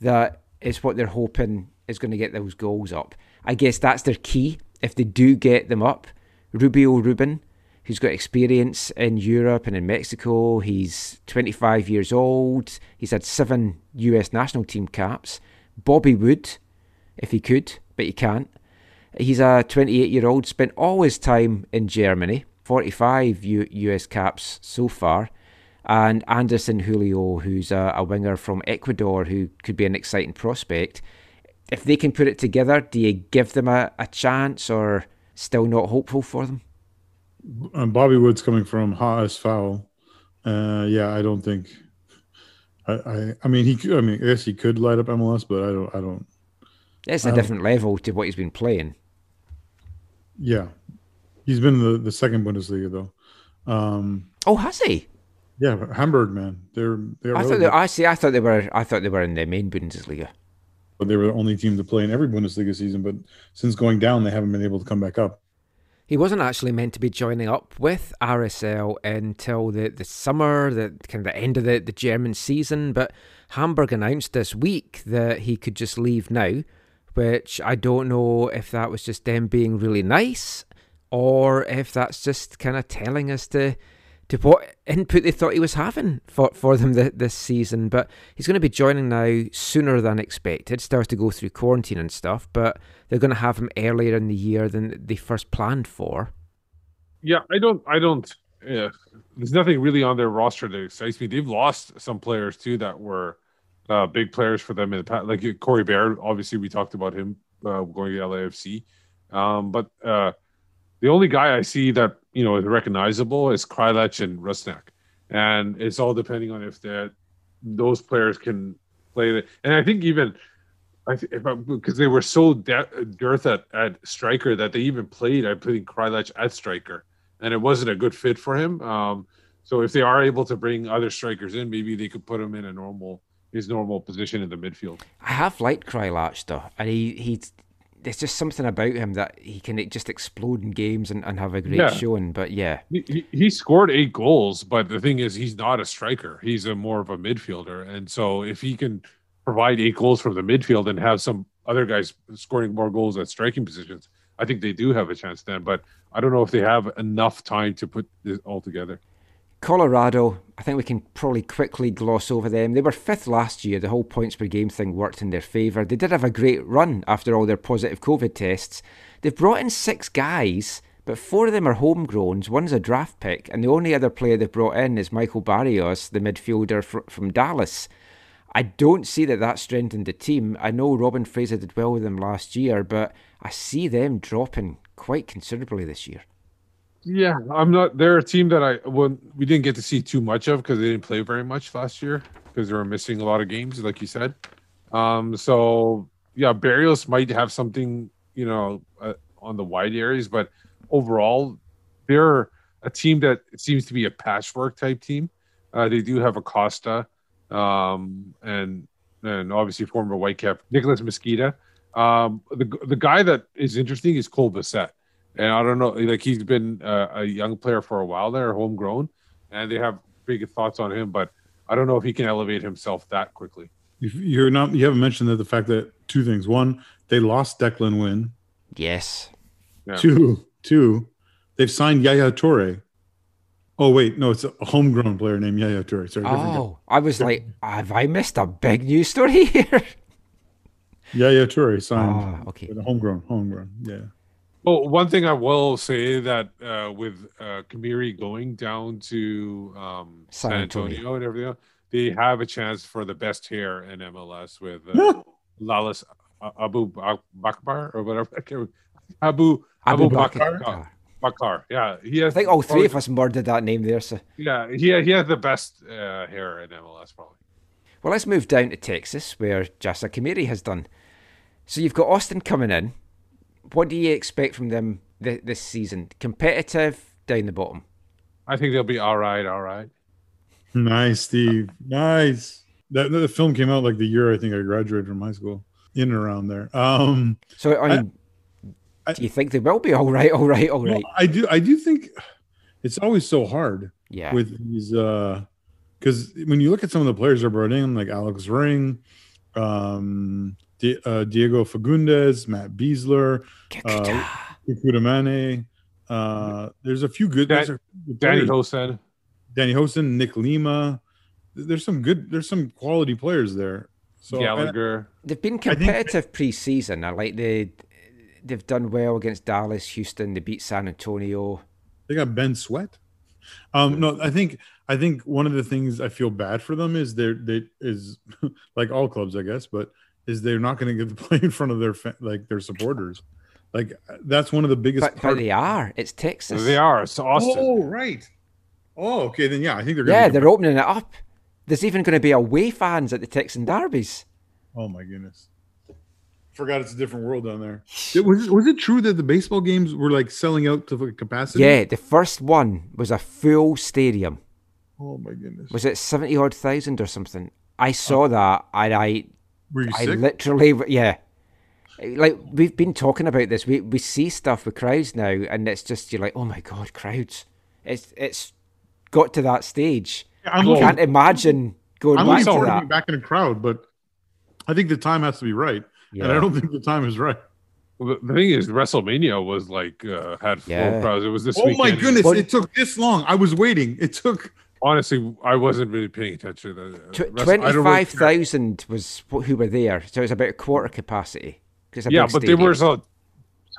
that is what they're hoping is going to get those goals up. I guess that's their key. If they do get them up, Rubio Rubin, who's got experience in Europe and in Mexico. He's 25 years old. He's had seven US national team caps. Bobby Wood, if he could, but he can't. He's a 28 year old, spent all his time in Germany, 45 U- US caps so far. And Anderson Julio, who's a, a winger from Ecuador who could be an exciting prospect. If they can put it together, do you give them a, a chance or still not hopeful for them? um, Bobby Wood's coming from HSV. Uh, yeah, I don't think. I, I, I mean, he. Could, I mean, I guess he could light up MLS, but I don't. I don't. It's a different level to what he's been playing. Yeah, he's been the the second Bundesliga though. Um, oh, has he? Yeah, Hamburg, man. They're. they're I thought. They, I see. I thought they were. I thought they were in the main Bundesliga. But they were the only team to play in every Bundesliga season. But since going down, they haven't been able to come back up. He wasn't actually meant to be joining up with RSL until the, the summer, the kind of the end of the, the German season. But Hamburg announced this week that he could just leave now, which I don't know if that was just them being really nice or if that's just kind of telling us to to what input they thought he was having for, for them the, this season. But he's going to be joining now sooner than expected. Has to go through quarantine and stuff, but they're going to have him earlier in the year than they first planned for. Yeah, I don't, I don't. Yeah, there's nothing really on their roster that excites me. They've lost some players too that were uh, big players for them in the past, like Corey Baird. Obviously, we talked about him uh, going to LAFC, um, but uh, the only guy I see that you know is recognizable is Kreilach and Rusnak, and it's all depending on if that those players can play. The, and I think even I because they were so de- dearth at, at striker that they even played. I putting Kreilach at striker and it wasn't a good fit for him. Um, so if they are able to bring other strikers in, maybe they could put him in a normal his normal position in the midfield. I have liked Kreilach though, and he he. There's just something about him that he can just explode in games and, and have a great Yeah. showing. But yeah, He, he, he scored eight goals, but the thing is, he's not a striker. He's a more of a midfielder, and so if he can provide eight goals from the midfield and have some other guys scoring more goals at striking positions, I think they do have a chance then. But I don't know if they have enough time to put this all together. Colorado, I think we can probably quickly gloss over them. They were fifth last year. The whole points per game thing worked in their favour. They did have a great run after all their positive COVID tests. They've brought in six guys, but four of them are homegrowns. One's a draft pick, and the only other player they've brought in is Michael Barrios, the midfielder fr- from Dallas. I don't see that that strengthened the team. I know Robin Fraser did well with them last year, but I see them dropping quite considerably this year. Yeah, I'm not. They're a team that I well, we didn't get to see too much of because they didn't play very much last year because they were missing a lot of games, like you said. Um, so yeah, Barrios might have something, you know, uh, on the wide areas, but overall, they're a team that seems to be a patchwork type team. Uh, they do have Acosta, um, and and obviously former Whitecap Nicholas Mezquida. Um, the the guy that is interesting is Cole Bassett. And I don't know, like he's been uh, a young player for a while there, homegrown, and they have big thoughts on him, but I don't know if he can elevate himself that quickly. If You're not. You haven't mentioned that the fact that two things. One, they lost Declan Wynn. Yes. Yeah. Two, two, they've signed Yaya Toure. Oh wait, no, it's a homegrown player named Yaya Toure. Sorry, different guy. Oh, I was like, have I missed a big news story here? Yaya Toure signed. Ah, okay. with a homegrown, homegrown. Yeah. Well, one thing I will say that uh, with uh, Kamiri going down to um, San San Antonio. Antonio and everything, else, they have a chance for the best hair in MLS with uh, Lalas Abu Bak- Bakbar or whatever. I can't remember. Abu Abu, Abu Bakar. Bakar. Bakar. Yeah, he has. I think all three of us murdered that name there. So, Yeah, he he has the best uh, hair in MLS probably. well, let's move down to Texas, where Jasa Kamiri has done. So you've got Austin coming in. What do you expect from them th- this season? Competitive, down the bottom. I think they'll be all right. All right. Nice, Steve. Nice. That the film came out like the year I think I graduated from high school, in and around there. Um, So I mean, do you think they will be all right? All right. All right. well. I do. I do think it's always so hard. Yeah. With these, because when you look at some of the players they're brought in, like Alex Ring, um, Di- uh, Diego Fagúndez, Matt Besler, uh, Kudamane. Uh, there's a few good. there's a Danny. Hoesen. Danny Hoesen, Nick Lima. There's some good. There's some quality players there. So Gallagher. They've been competitive pre-season. I like they they've done well against Dallas, Houston. They beat San Antonio. They got Ben Sweat. Um, no, I think I think one of the things I feel bad for them is they're they is like all clubs, I guess, but is they're not going to get to play in front of their fa- like their supporters. Like that's one of the biggest. But, but they are. It's Texas. They are. It's Austin. Oh right. Oh okay, then yeah, I think they're. Yeah, Gonna be they're opening it up. There's even going to be away fans at the Texan derbies. Oh my goodness. Forgot it's a different world down there. It- was, it, was it true that the baseball games were like selling out to capacity? Yeah, the first one was a full stadium. Oh my goodness. Was it seventy odd thousand or something? I saw oh. that and I, Were you I sick? literally, yeah. Like we've been talking about this, we we see stuff with crowds now, and it's just you're like, oh my god, crowds! It's it's got to that stage. I'm I looking- can't imagine going I'm back looking to forward to that. being back in a crowd, but I think the time has to be right, and I don't think the time is right. Well, the the thing is, WrestleMania was like uh, had full Yeah. crowds. It was this. oh my weekend. goodness! It took this long. I was waiting. It took. Honestly, I wasn't really paying attention to that. Tw- Wrestle- I don't Twenty really five care. thousand was who were there, so it was about a quarter capacity. it's a Yeah, big but there stadium. was a tons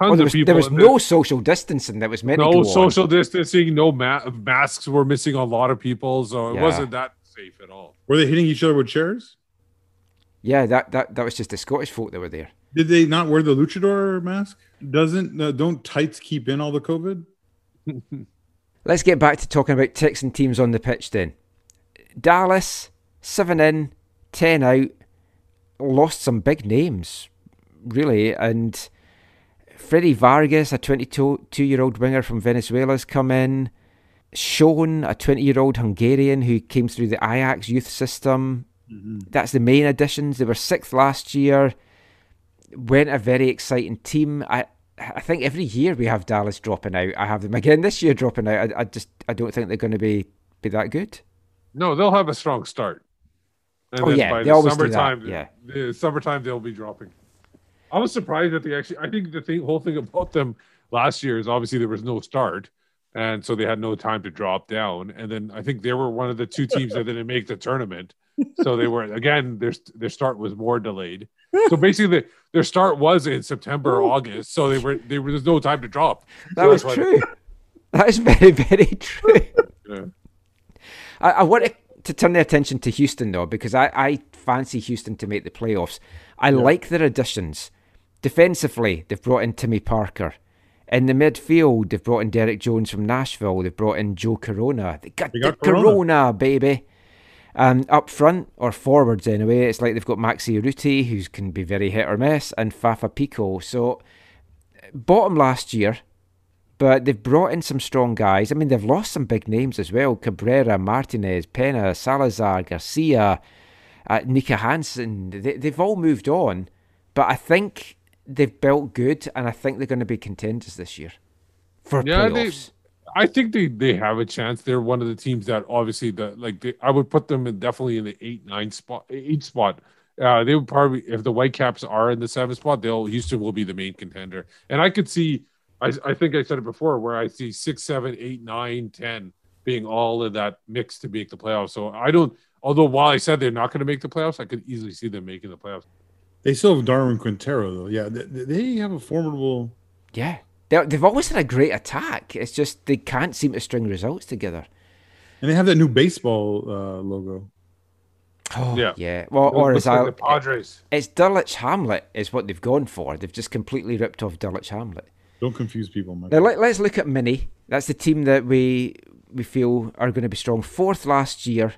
Oh, there of people. there was in no social distancing that was meant to no go on. social distancing, no ma- masks were missing on a lot of people, so it Yeah. wasn't that safe at all. Were they hitting each other with chairs? Yeah, that, that that was just the Scottish folk that were there. Did they not wear the luchador mask? Doesn't uh, don't tights keep in all the COVID? Let's get back to talking about ticks Texan teams on the pitch then. Dallas, 7 in, 10 out, lost some big names, really. And Freddy Vargas, a 22 year old winger from Venezuela, has come in. Sean, a 20 year old Hungarian who came through the Ajax youth system. Mm-hmm. That's the main additions. They were sixth last year. Went a very exciting team. I I think every year we have Dallas dropping out. I have them again this year dropping out. I, I just I don't think they're going to be be that good. No, they'll have a strong start. And Oh, then yeah, by they the always do that, summertime, yeah. the summertime they'll be dropping. I was surprised that they actually. I think the thing, whole thing about them last year is obviously there was no start, and so they had no time to drop down. And then I think they were one of the two teams that didn't make the tournament, so they were again their their start was more delayed. So basically, their start was in September, August. So they were there was no time to drop. That So was true. That is very very true. Yeah. I, I want to turn the attention to Houston though, because I, I fancy Houston to make the playoffs. I like their additions. Defensively, they've brought in Timmy Parker. In the midfield, they've brought in Derek Jones from Nashville. They've brought in Joe Corona. They got, They got the Corona, Corona. baby. Um, up front, or forwards anyway, it's like they've got Maxi Ruti, who can be very hit or miss, and Fafà Picault. So, bottom last year, but they've brought in some strong guys. I mean, they've lost some big names as well Cabrera, Martinez, Pena, Salazar, Garcia, uh, Niko Hansen. They, they've all moved on, but I think they've built good, and I think they're going to be contenders this year for Yeah, they, playoffs. I think they they have a chance. They're one of the teams that obviously the like they, I would put them in definitely in the eight nine spot eight spot. Uh, they would probably if the Whitecaps are in the seven spot, they'll Houston will be the main contender. And I could see, I I think I said it before, where I see six, seven, eight, nine, ten being all in that mix to make the playoffs. So I don't. Although while I said they're not going to make the playoffs, I could easily see them making the playoffs. They still have Darwin Quintero though. Yeah, they, they have a formidable. Yeah. They're, they've always had a great attack. It's just they can't seem to string results together. And they have that new baseball uh, logo. Oh, Yeah. yeah. Well, It or looks as like I, the Padres. It's Dulwich Hamlet is what they've gone for. They've just completely ripped off Dulwich Hamlet. Don't confuse people, Mike. Now let, let's look at Mini. That's the team that we we feel are going to be strong. Fourth last year.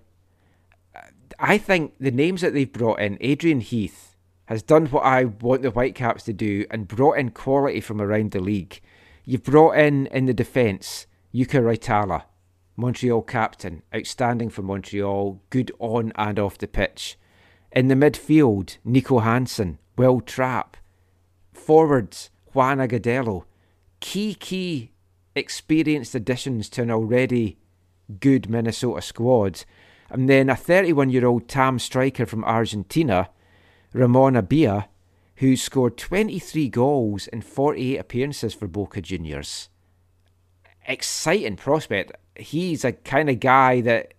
I think the names that they've brought in, Adrian Heath has done what I want the Whitecaps to do and brought in quality from around the league. You've brought in in the defence Jukka Raitala, Montreal captain, outstanding for Montreal, good on and off the pitch. In the midfield, Niko Hansen, Will Trapp. Forwards, Juan Agudelo. Key, key experienced additions to an already good Minnesota squad. And then a 31 year old TAM striker from Argentina, Ramon Abila, who scored 23 goals in 48 appearances for Boca Juniors. Exciting prospect. He's a kind of guy that,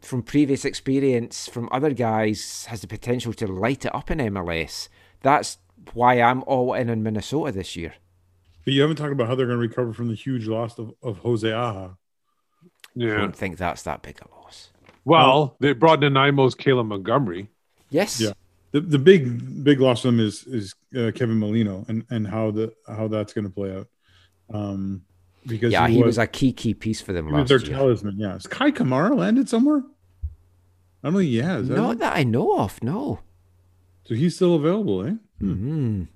from previous experience from other guys, has the potential to light it up in MLS. That's why I'm all in on Minnesota this year. But you haven't talked about how they're going to recover from the huge loss of, of Jose Aja. I don't think that's that big a loss. Well, they brought in Nanaimo's Caleb Montgomery. Yes. Yeah. The, the big big loss for them is is uh, Kevin Molino and, and how the how that's going to play out. Um, because Yeah, he was a key, key piece for them he was last their year. talisman. Yeah, is Kei Kamara landed somewhere? I don't think he has. has Not he? that I know of, no. So he's still available, eh? Mm.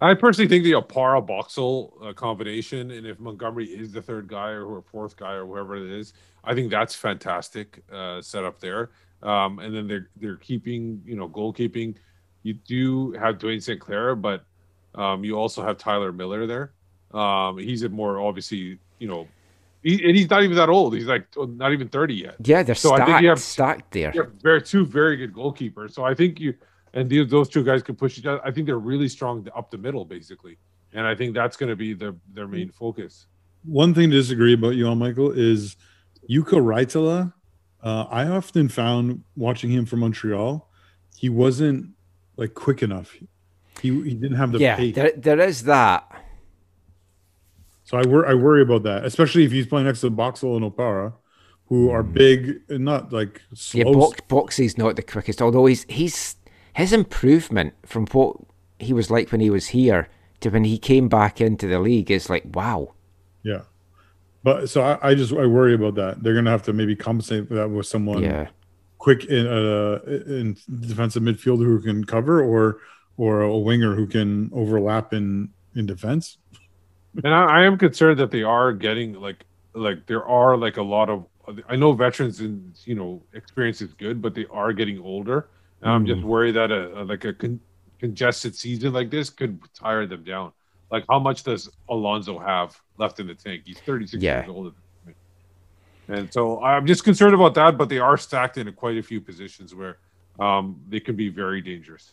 I personally think the Opara Boxall uh, combination, and if Montgomery is the third guy or who- fourth guy or whoever it is, I think that's fantastic uh, setup there. Um, and then they're they're keeping you know goalkeeping. You do have Dayne St. Clair, but um, you also have Tyler Miller there. Um, he's a more obviously you know, he, and he's not even that old. He's like not even thirty yet. Yeah, they're So stacked, I think you have stacked there. you have very two very good goalkeepers. So I think you and these, those two guys can push each other. I think they're really strong up the middle, basically, and I think that's going to be their their main focus. One thing to disagree about you on Michael is Jukka Raitala. Uh, I often found watching him from Montreal, he wasn't like quick enough. He he didn't have the yeah, pace. there, there is that. So I worry I worry about that, especially if he's playing next to Boxall and Opara, who are big and not like slow. Yeah, Box, Boxy's not the quickest, although he's he's his improvement from what he was like when he was here to when he came back into the league is like wow. Yeah. But so I, I just I worry about that. They're gonna have to maybe compensate for that with someone Yeah. quick in uh in defensive midfielder who can cover or or a winger who can overlap in in defense. and I, I am concerned that they are getting like like there are like a lot of I know veterans and you know experience is good, but they are getting older. And I'm just Mhm. worried that a, a- like a con- congested season like this could tire them down. Like how much does Alonso have left in the tank? He's 36 Yeah. years old. at this point. And so I'm just concerned about that, but they are stacked in quite a few positions where um, they can be very dangerous.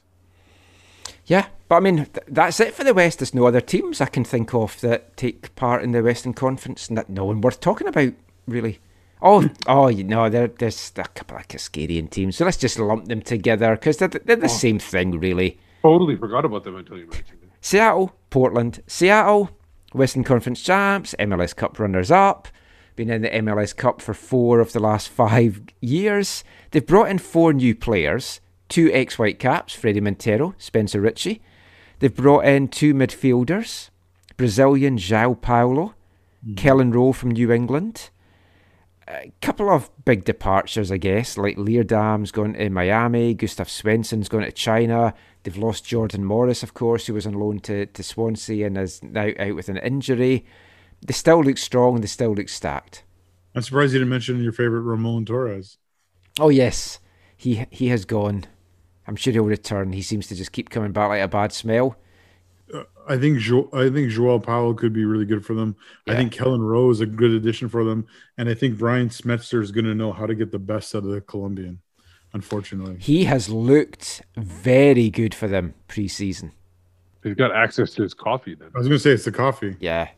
Yeah, but I mean, th- that's it for the West. There's no other teams I can think of that take part in the Western Conference and that no one worth talking about, really. Oh, oh, you know, there, there's a couple of Cascadian teams, so let's just lump them together because they're, they're the Oh. same thing, really. Totally forgot about them until you mentioned it. Seattle, Portland, Seattle, Western Conference champs, MLS Cup runners up, been in the MLS Cup for four of the last five years. They've brought in four new players, two ex Whitecaps, Fredy Montero, Spencer Richey. They've brought in two midfielders, Brazilian João Paulo, hmm. Kelyn Rowe from New England. A couple of big departures, I guess, like Leerdam's going to Miami, Gustav Svensson's going to China. They've lost Jordan Morris, of course, who was on loan to, to Swansea and is now out with an injury. They still look strong, they still look stacked. I'm surprised you didn't mention your favorite Roman Torres. Oh yes, he he has gone. I'm sure he'll return. He seems to just keep coming back like a bad smell. Uh, I think jo- I think João Paulo could be really good for them. I think Kelyn Rowe is a good addition for them, and I think Brian Schmetzer is going to know how to get the best out of the Colombian. Unfortunately, He has looked very good for them pre-season. He's got access to his coffee then. I was going to say it's the coffee. Yeah.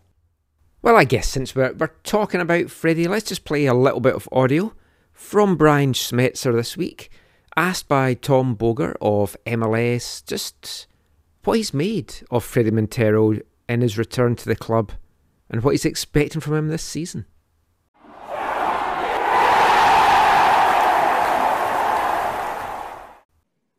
Well, I guess since we're we're talking about Fredy, let's just play a little bit of audio from Brian Schmetzer this week, asked by Tom Bogert of MLS just what he's made of Fredy Montero in his return to the club and what he's expecting from him this season.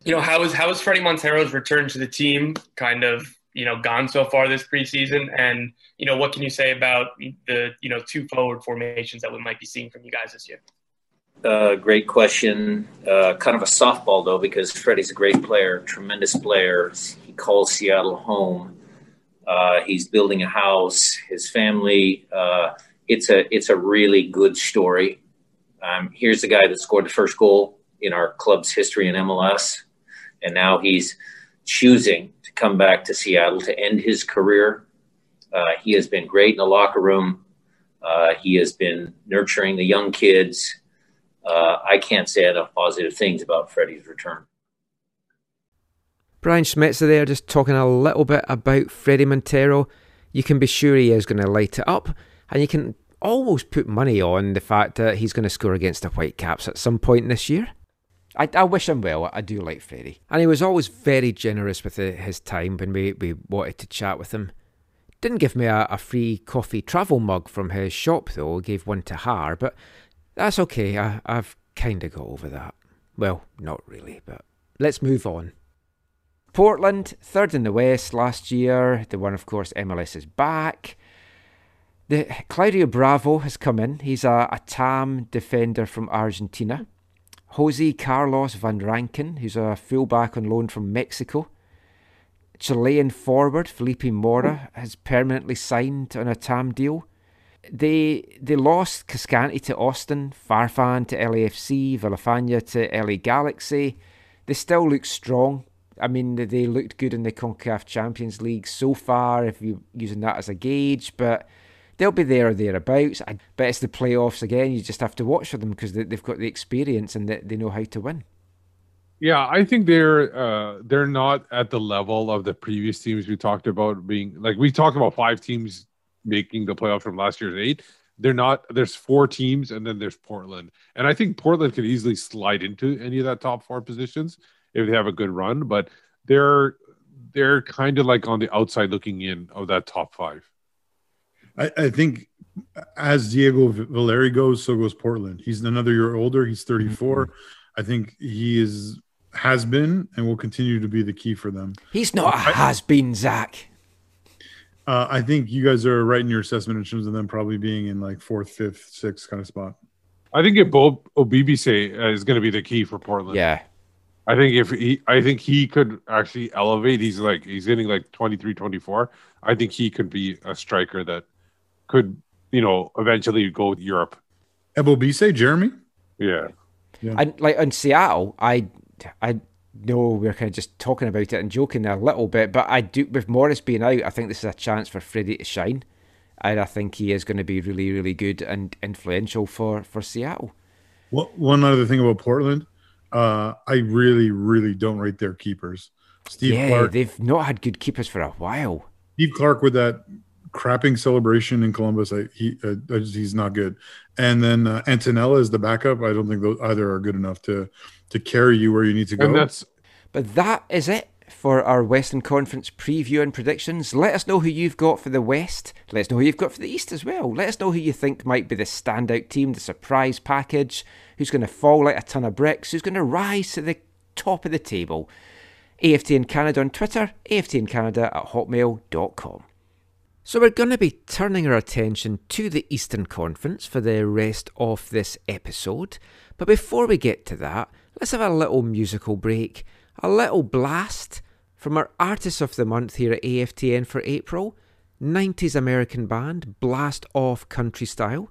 you know how is how is Fredy Montero's return to the team kind of you know gone so far this preseason, and you know what can you say about the you know two forward formations that we might be seeing from you guys this year? Uh, great question. Uh, kind of a softball though, because Fredy's a great player, tremendous player. Calls Seattle home. Uh, he's building a house. His family. Uh, it's a it's a really good story. Um, here's the guy that scored the first goal in our club's history in MLS, and now he's choosing to come back to Seattle to end his career. Uh, he has been great in the locker room. Uh, he has been nurturing the young kids. Uh, I can't say enough positive things about Fredy's return. Brian Schmetzer there just talking a little bit about Fredy Montero. You can be sure he is going to light it up, and you can almost put money on the fact that he's going to score against the Whitecaps at some point this year. I, I wish him well. I do like Fredy. And he was always very generous with his time when we, we wanted to chat with him. Didn't give me a, a free coffee travel mug from his shop, though. Gave one to Har, but that's okay. I, I've kind of got over that. Well, not really, but let's move on. Portland, third in the West last year. The one, of course, MLS is back. The Claudio Bravo has come in. He's a, a TAM defender from Argentina. Josecarlos Van Rankin, who's a fullback on loan from Mexico. Chilean forward Felipe Mora has permanently signed on a TAM deal. They they lost Cascante to Austin, Farfan to LAFC, Villafaña to LA Galaxy. They still look strong. I mean, they- looked good in the CONCACAF Champions League so far, if you're using that as a gauge, but they'll be there or thereabouts. But it's the playoffs again. You just have to watch for them because they, they've got the experience and they, they know how to win. Yeah, I think they're uh, they're not at the level of the previous teams we talked about being like we talked about five teams making the playoffs from last year's eight. They're not. There's four teams, and then there's Portland, and I think Portland could easily slide into any of that top four positions if they have a good run. But they're they're kind of like on the outside looking in of that top five. I, I think as Diego Valeri goes, so goes Portland. He's another year older. He's 34. I think he is has been and will continue to be the key for them. He's not a has been, Zach. Uh, I think you guys are right in your assessment in terms of them probably being in like fourth, fifth, sixth kind of spot. I think if Bob Obibise uh, is going to be the key for Portland. Yeah. I think if he, I think he could actually elevate. He's like he's hitting like 23, 24. I think he could be a striker that could, you know, eventually go to Europe. Ebobisse, Jeremy. Yeah. Yeah. And like in Seattle, I I know we're kind of just talking about it and joking a little bit, but I do with Morris being out, I think this is a chance for Fredy to shine, and I think he is going to be really really good and influential for for Seattle. One one other thing about Portland, uh, I really, really don't rate their keepers. Steve yeah, Clark, they've not had good keepers for a while. Steve Clark with that crapping celebration in Columbus, I, he uh, he's not good. And then uh, Attinella is the backup. I don't think those either are good enough to to carry you where you need to go. And that's But that is it for our Western Conference preview and predictions. Let us know who you've got for the West. Let us know who you've got for the East as well. Let us know who you think might be the standout team, the surprise package, who's going to fall like a ton of bricks, who's going to rise to the top of the table. AFTN Canada on Twitter, AFTN Canada at hotmail.com. So we're going to be turning our attention to the Eastern Conference for the rest of this episode. But before we get to that, let's have a little musical break, a little blast from our Artist of the Month here at AFTN for April, 90s American band Blast Off Country Style.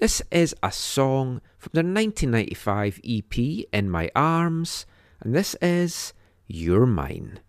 This is a song from their 1995 EP In My Arms, and this is You're Mine.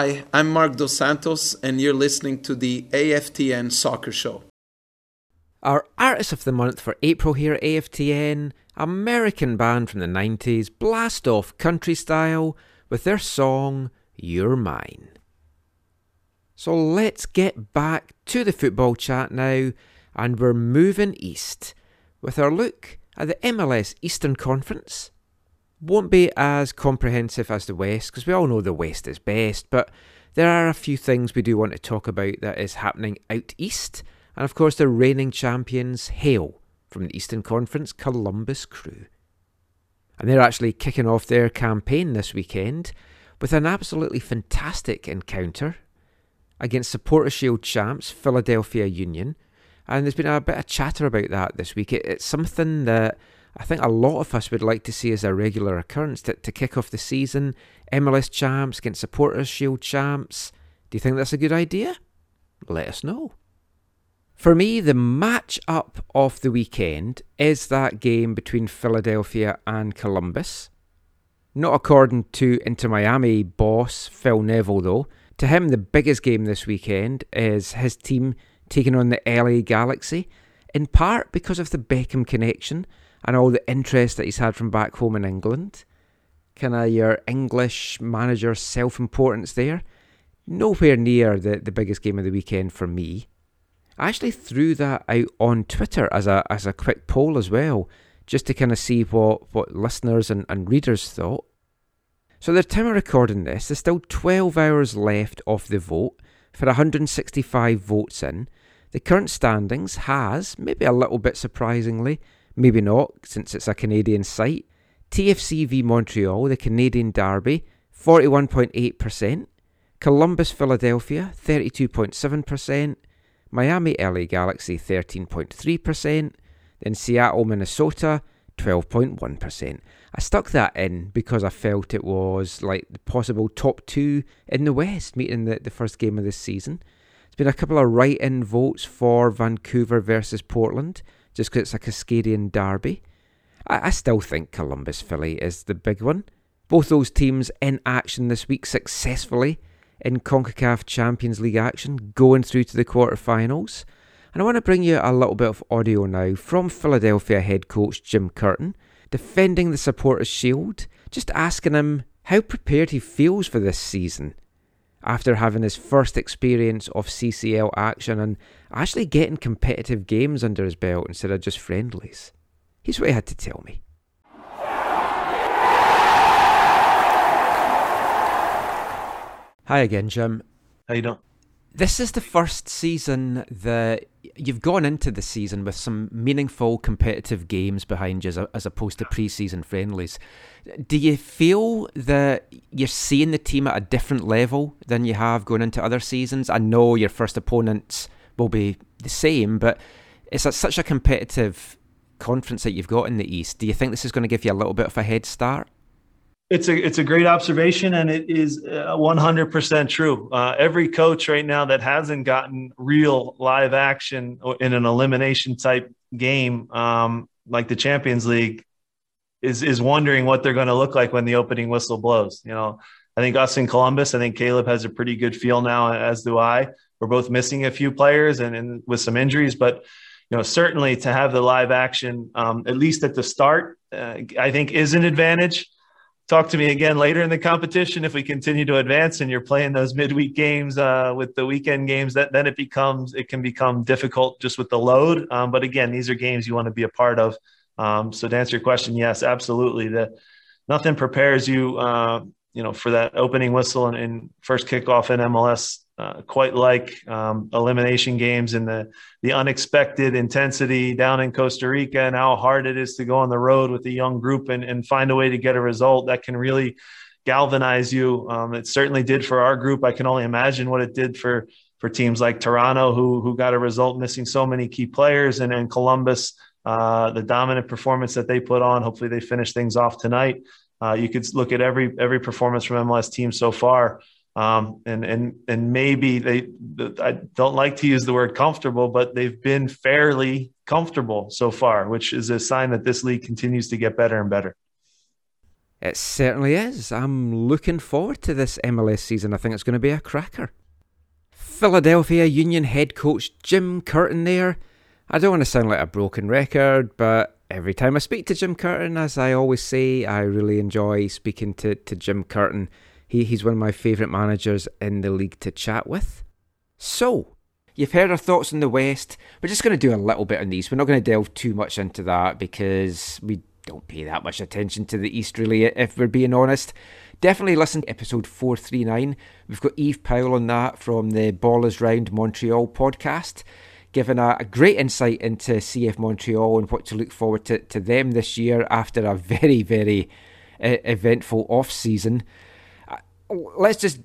Hi, I'm Marc Dos Santos, and you're listening to the AFTN Soccer Show. Our Artist of the Month for April here at AFTN, American band from the 90s, Blast Off Country Style, with their song You're Mine. So let's get back to the football chat now, and we're moving east with our look at the MLS Eastern Conference. Won't be as comprehensive as the West, because we all know the West is best, but there are a few things we do want to talk about that is happening out east. And of course, the reigning champions hail from the Eastern Conference, Columbus Crew. And they're actually kicking off their campaign this weekend with an absolutely fantastic encounter against Supporter Shield champs Philadelphia Union. And there's been a bit of chatter about that this week. It, it's something that I think a lot of us would like to see as a regular occurrence to, to kick off the season. MLS champs against Supporters Shield champs. Do you think that's a good idea? Let us know. For me, the match up of the weekend is that game between Philadelphia and Columbus. Not according to Inter Miami boss Phil Neville, though. To him, the biggest game this weekend is his team taking on the LA Galaxy, in part because of the Beckham connection and all the interest that he's had from back home in England. Kind of your English manager self importance there. Nowhere near the, the biggest game of the weekend for me. I actually threw that out on Twitter as a as a quick poll as well, just to kind of see what, what listeners and, and readers thought. So, the time of recording this, there's still 12 hours left of the vote for 165 votes in. The current standings has, maybe a little bit surprisingly, maybe not, since it's a Canadian site, TFC v Montreal, the Canadian derby, 41.8%, Columbus Philadelphia, 32.7%, Miami LA Galaxy, 13.3%, then Seattle Minnesota, 12.1%. I stuck that in because I felt it was like the possible top two in the West meeting the, the first game of this season. There's been a couple of write in votes for Vancouver versus Portland, just because it's a Cascadian derby. I, I still think Columbus Philly is the big one. Both those teams in action this week successfully in CONCACAF Champions League action, going through to the quarterfinals. And I want to bring you a little bit of audio now from Philadelphia head coach Jim Curtin defending the Supporters' Shield, just asking him how prepared he feels for this season after having his first experience of CCL action and actually getting competitive games under his belt instead of just friendlies. Here's what he had to tell me. Hi again, Jim. How you doing? This is the first season that you've gone into the season with some meaningful competitive games behind you as, as opposed to pre-season friendlies. Do you feel that you're seeing the team at a different level than you have going into other seasons? I know your first opponents will be the same, but it's at such a competitive conference that you've got in the East. Do you think this is going to give you a little bit of a head start? It's a it's a great observation, and it is one hundred percent true. Uh, every coach right now that hasn't gotten real live action in an elimination type game um, like the Champions League is is wondering what they're going to look like when the opening whistle blows. You know, I think us in Columbus, I think Caleb has a pretty good feel now, as do I. We're both missing a few players and, and with some injuries, but you know, certainly to have the live action, um, at least at the start, uh, I think is an advantage talk to me again later in the competition if we continue to advance and you're playing those midweek games uh, with the weekend games that then it becomes it can become difficult just with the load. Um, but again these are games you want to be a part of. Um, so to answer your question yes absolutely. The nothing prepares you uh, you know for that opening whistle and, and first kickoff in mls uh, quite like um, elimination games and the the unexpected intensity down in Costa Rica and how hard it is to go on the road with a young group and, and find a way to get a result that can really galvanize you. Um, it certainly did for our group. I can only imagine what it did for for teams like Toronto, who who got a result missing so many key players, and, and Columbus, uh, the dominant performance that they put on. Hopefully, they finish things off tonight. Uh, you could look at every every performance from MLS team so far. Um, and and and maybe they I don't like to use the word comfortable, but they've been fairly comfortable so far, which is a sign that this league continues to get better and better. It certainly is. I'm looking forward to this MLS season. I think it's going to be a cracker. Philadelphia Union head coach Jim Curtin there. I don't want to sound like a broken record, but every time I speak to Jim Curtin, as I always say, I really enjoy speaking to, to Jim Curtin. He, he's one of my favourite managers in the league to chat with. So, you've heard our thoughts on the West. We're just going to do a little bit on these. We're not going to delve too much into that because we don't pay that much attention to the East, really, if we're being honest. Definitely listen to episode 439. We've got Eve Powell on that from the Ballers Round Montreal podcast, giving a, a great insight into CF Montreal and what to look forward to, to them this year after a very, very uh, eventful off season let's just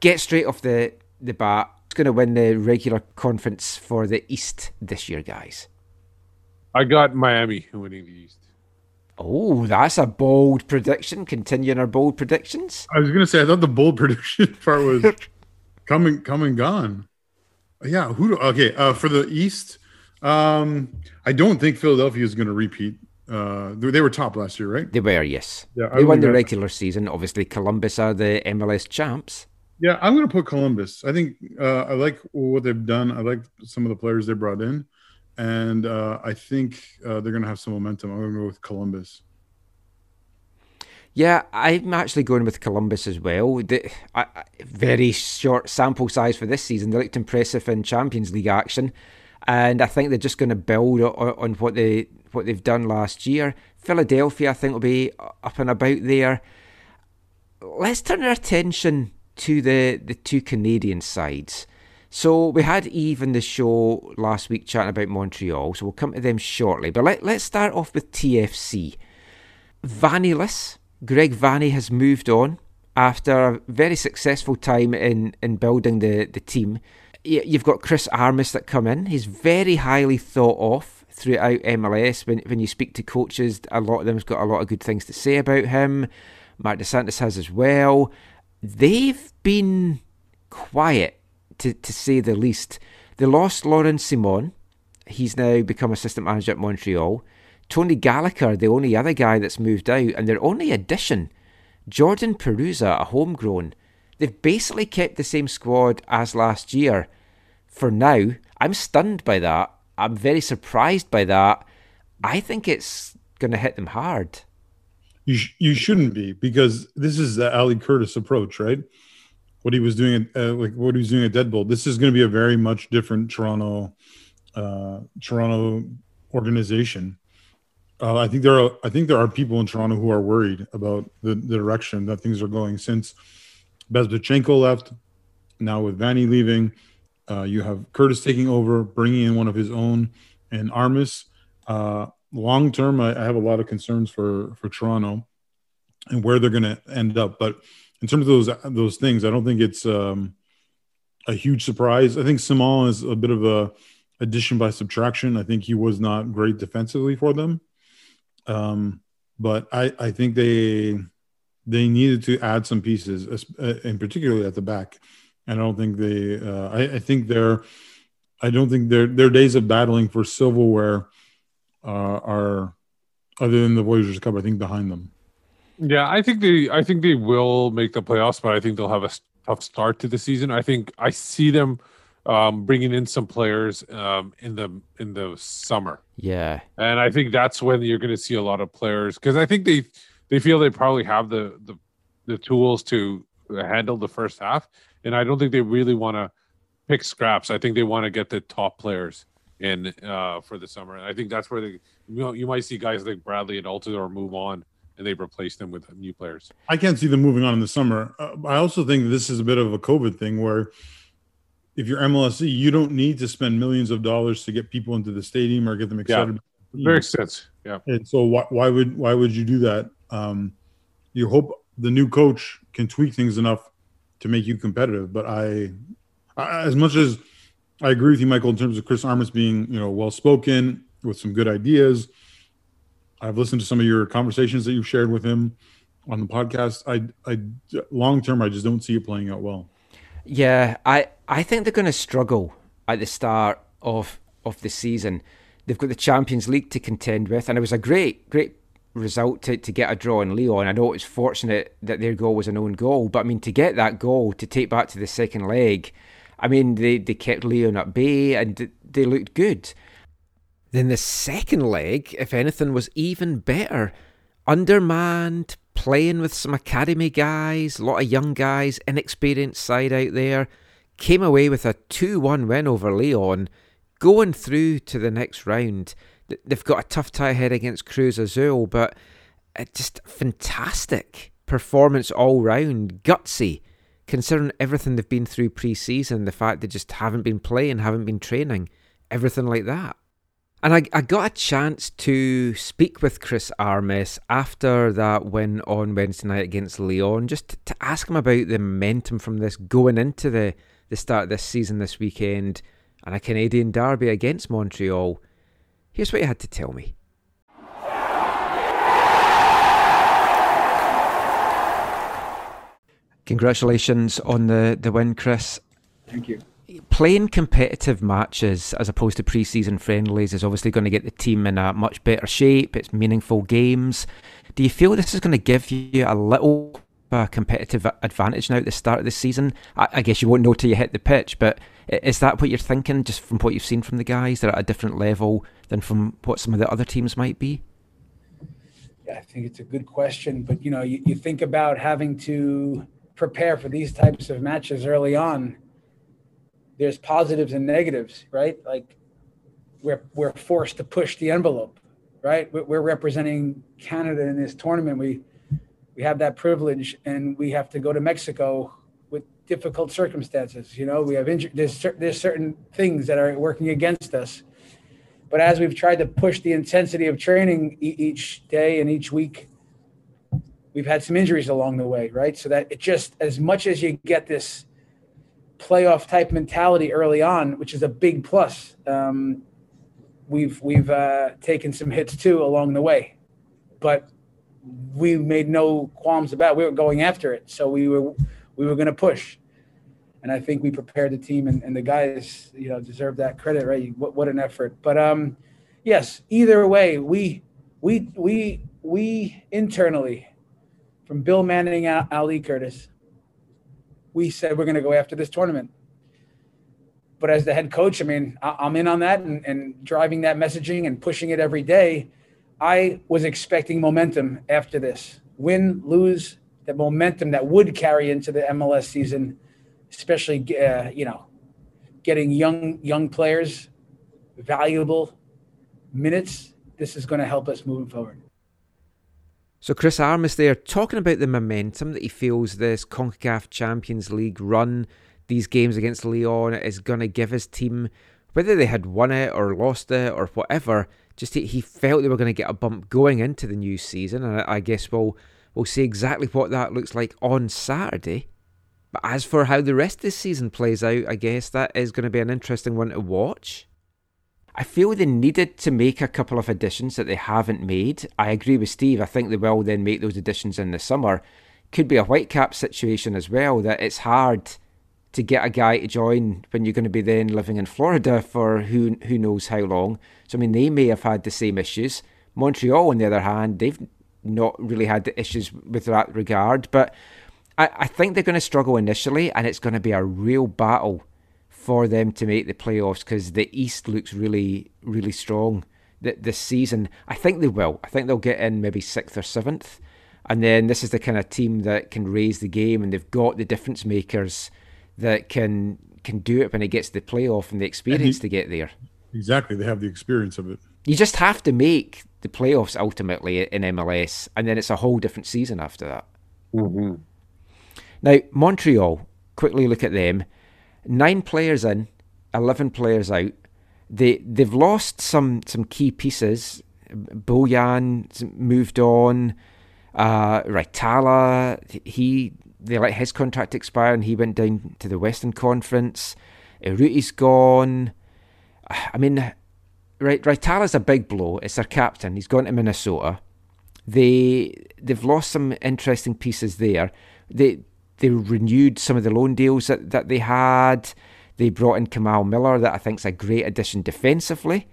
get straight off the, the bat. It's going to win the regular conference for the East this year, guys. I got Miami winning the East. Oh, that's a bold prediction. Continuing our bold predictions. I was going to say, I thought the bold prediction part was coming, coming, gone. Yeah. Who? Do, okay. Uh, for the East, um, I don't think Philadelphia is going to repeat. Uh, they were top last year, right? They were, yes. Yeah, they won the regular season. Obviously, Columbus are the MLS champs. Yeah, I'm going to put Columbus. I think uh, I like what they've done. I like some of the players they brought in, and uh, I think uh, they're going to have some momentum. I'm going to go with Columbus. Yeah, I'm actually going with Columbus as well. The, very short sample size for this season. They looked impressive in Champions League action, and I think they're just going to build on, what they what they've done last year. Philadelphia, I think, will be up and about there. Let's turn our attention to the, the two Canadian sides. So we had Eve in the show last week chatting about Montreal, so we'll come to them shortly. But let, let's start off with TFC. Vanneylos, Greg Vanney has moved on after a very successful time in, in building the, the team. You've got Chris Armas that come in. He's very highly thought of throughout MLS. When when you speak to coaches, a lot of them's got a lot of good things to say about him. Marc Dos Santos has as well. They've been quiet, to, to say the least. They lost Laurent Ciman. He's now become assistant manager at Montreal. Tony Gallacher, the only other guy that's moved out, and their only addition, Jordan Perruzza, a homegrown. They've basically kept the same squad as last year. For now, I'm stunned by that. I'm very surprised by that. I think it's going to hit them hard. You sh- you shouldn't be because this is the Ali Curtis approach, right? What he was doing, at, uh, like what he was doing at Deadbolt. This is going to be a very much different Toronto, uh, Toronto organization. Uh, I think there are I think there are people in Toronto who are worried about the, the direction that things are going since Bezbatchenko left. Now with Vanney leaving, uh, you have Curtis taking over, bringing in one of his own, and Armas. Uh, long term, I, I, have a lot of concerns for for Toronto and where they're going to end up. But in terms of those those things, I don't think it's um, a huge surprise. I think Ciman is a bit of a addition by subtraction. I think he was not great defensively for them, um, but I I think they they needed to add some pieces, and particularly at the back. And I don't think they. Uh, I, I think they're. I don't think their their days of battling for silverware uh, are, other than the Voyageurs Cup, I think behind them. Yeah, I think they. I think they will make the playoffs, but I think they'll have a tough start to the season. I think I see them um, bringing in some players um, in the in the summer. Yeah, and I think that's when you're going to see a lot of players because I think they they feel they probably have the the, the tools to handle the first half, and I don't think they really want to pick scraps. I think they want to get the top players in uh, for the summer. And I think that's where they, you know, you might see guys like Bradley and Altidore move on and they replace them with new players. I can't see them moving on in the summer. Uh, I also think this is a bit of a COVID thing where if you're MLSE, you don't need to spend millions of dollars to get people into the stadium or get them excited. Yeah, very sense. Yeah. And so why, why would why would you do that? Um, you hope the new coach can tweak things enough to make you competitive. But I, I as much as I agree with you, Michael, in terms of Chris Armas being, you know, well spoken with some good ideas. I've listened to some of your conversations that you've shared with him on the podcast. I, I, long term, I just don't see it playing out well. Yeah, I, I think they're going to struggle at the start of of the season. They've got the Champions League to contend with, and it was a great, great result to, to get a draw in Leon. I know it was fortunate that their goal was an own goal, but I mean to get that goal to take back to the second leg I mean, they, they kept Leon at bay and they looked good. Then the second leg, if anything, was even better. Undermanned, playing with some academy guys, a lot of young guys, inexperienced side out there. Came away with a 2 1 win over Leon, going through to the next round. They've got a tough tie ahead against Cruz Azul, but just fantastic performance all round, gutsy considering everything they've been through pre-season, the fact they just haven't been playing, haven't been training, everything like that. And I, I got a chance to speak with Chris Armas after that win on Wednesday night against Leon, just to ask him about the momentum from this going into the, the start of this season this weekend and a Canadian derby against Montreal. Here's what he had to tell me. Congratulations on the, the win, Chris. Thank you. Playing competitive matches as opposed to pre-season friendlies is obviously going to get the team in a much better shape. It's meaningful games. Do you feel this is going to give you a little uh, competitive advantage now at the start of the season? I, I, guess you won't know till you hit the pitch, but is that what you're thinking, just from what you've seen from the guys? They're at a different level than from what some of the other teams might be? Yeah, I think it's a good question, but you know, you, you think about having to prepare for these types of matches early on, there's positives and negatives, right? Like we're we're forced to push the envelope, right? We're representing Canada in this tournament. We we have that privilege, and we have to go to Mexico difficult circumstances. You know, we have injured. There's there's certain things that are working against us. But as we've tried to push the intensity of training each day and each week we've had some injuries along the way, right? So that it just as much as you get this playoff type mentality early on, which is a big plus. Um, we've we've uh, taken some hits too along the way, but we made no qualms about. It. We were going after it, so we were we were going to push, and I think we prepared the team, and, and the guys, you know, deserve that credit, right? What, what an effort! But um, yes, either way, we we we we internally, from Bill Manning, Al- Ali Curtis, we said we're going to go after this tournament. But as the head coach, I mean, I- I'm in on that and, and driving that messaging and pushing it every day. I was expecting momentum after this win, lose, the momentum that would carry into the MLS season, especially, uh, you know, getting young young players valuable minutes. This is going to help us moving forward. So Chris Armas there talking about the momentum that he feels this CONCACAF Champions League run, these games against Leon is going to give his team, whether they had won it or lost it or whatever. Just he, he felt they were going to get a bump going into the new season, and I, I guess we'll we'll see exactly what that looks like on Saturday. But as for how the rest of the season plays out, I guess that is going to be an interesting one to watch. I feel they needed to make a couple of additions that they haven't made. I agree with Steve. I think they will then make those additions in the summer. Could be a Whitecap situation as well, that it's hard to get a guy to join when you're going to be then living in Florida for who who knows how long. So I mean, they may have had the same issues. Montreal, on the other hand, they've not really had the issues with that regard. But I, I think they're going to struggle initially, and it's going to be a real battle for them to make the playoffs because the East looks really, really strong th- this season. I think they will. I think they'll get in maybe sixth or seventh. And then this is the kind of team that can raise the game, and they've got the difference makers that can can do it when it gets to the playoff and the experience he- to get there. Exactly. They have the experience of it. You just have to make the playoffs ultimately in MLS, and then it's a whole different season after that. Mm-hmm. Now, Montreal, quickly look at them. Nine players in, 11 players out. They, they've lost some, some key pieces. Bojan moved on. Uh, Raitala, he they let his contract expire and he went down to the Western Conference. Urruti's gone. I mean, right, Raitala's a big blow. It's their captain. He's gone to Minnesota. They they've lost some interesting pieces there. They they renewed some of the loan deals that, that they had. They brought in Kamal Miller, that I think is a great addition defensively.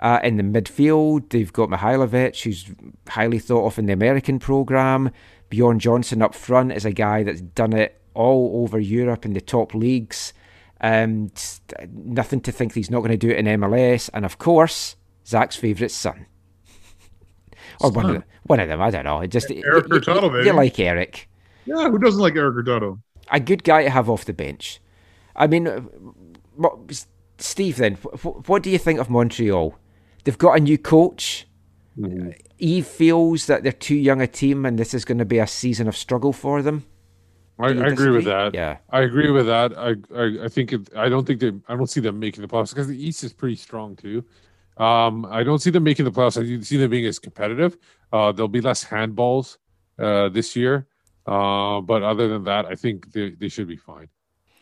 Uh, in the midfield, they've got Mihailovic, who's highly thought of in the American program. Bjorn Johnsen up front is a guy that's done it all over Europe in the top leagues. Um, uh, nothing to think he's not going to do it in MLS. And of course, Zach's favourite son. or one of, them, one of them, I don't know. It just Eric you- you- you, like Eric. Yeah, who doesn't like Erik Hurtado? A good guy to have off the bench. I mean, uh, what, Steve, then, what, what do you think of Montreal? They've got a new coach. Eve feels that they're too young a team and this is going to be a season of struggle for them. I, I agree with that. Yeah. I agree with that. I I, I think it, I don't think they I don't see them making the playoffs because the East is pretty strong too. Um, I don't see them making the playoffs. I see them being as competitive. Uh, there'll be less handballs uh, this year. Uh, but other than that, I think they, they should be fine.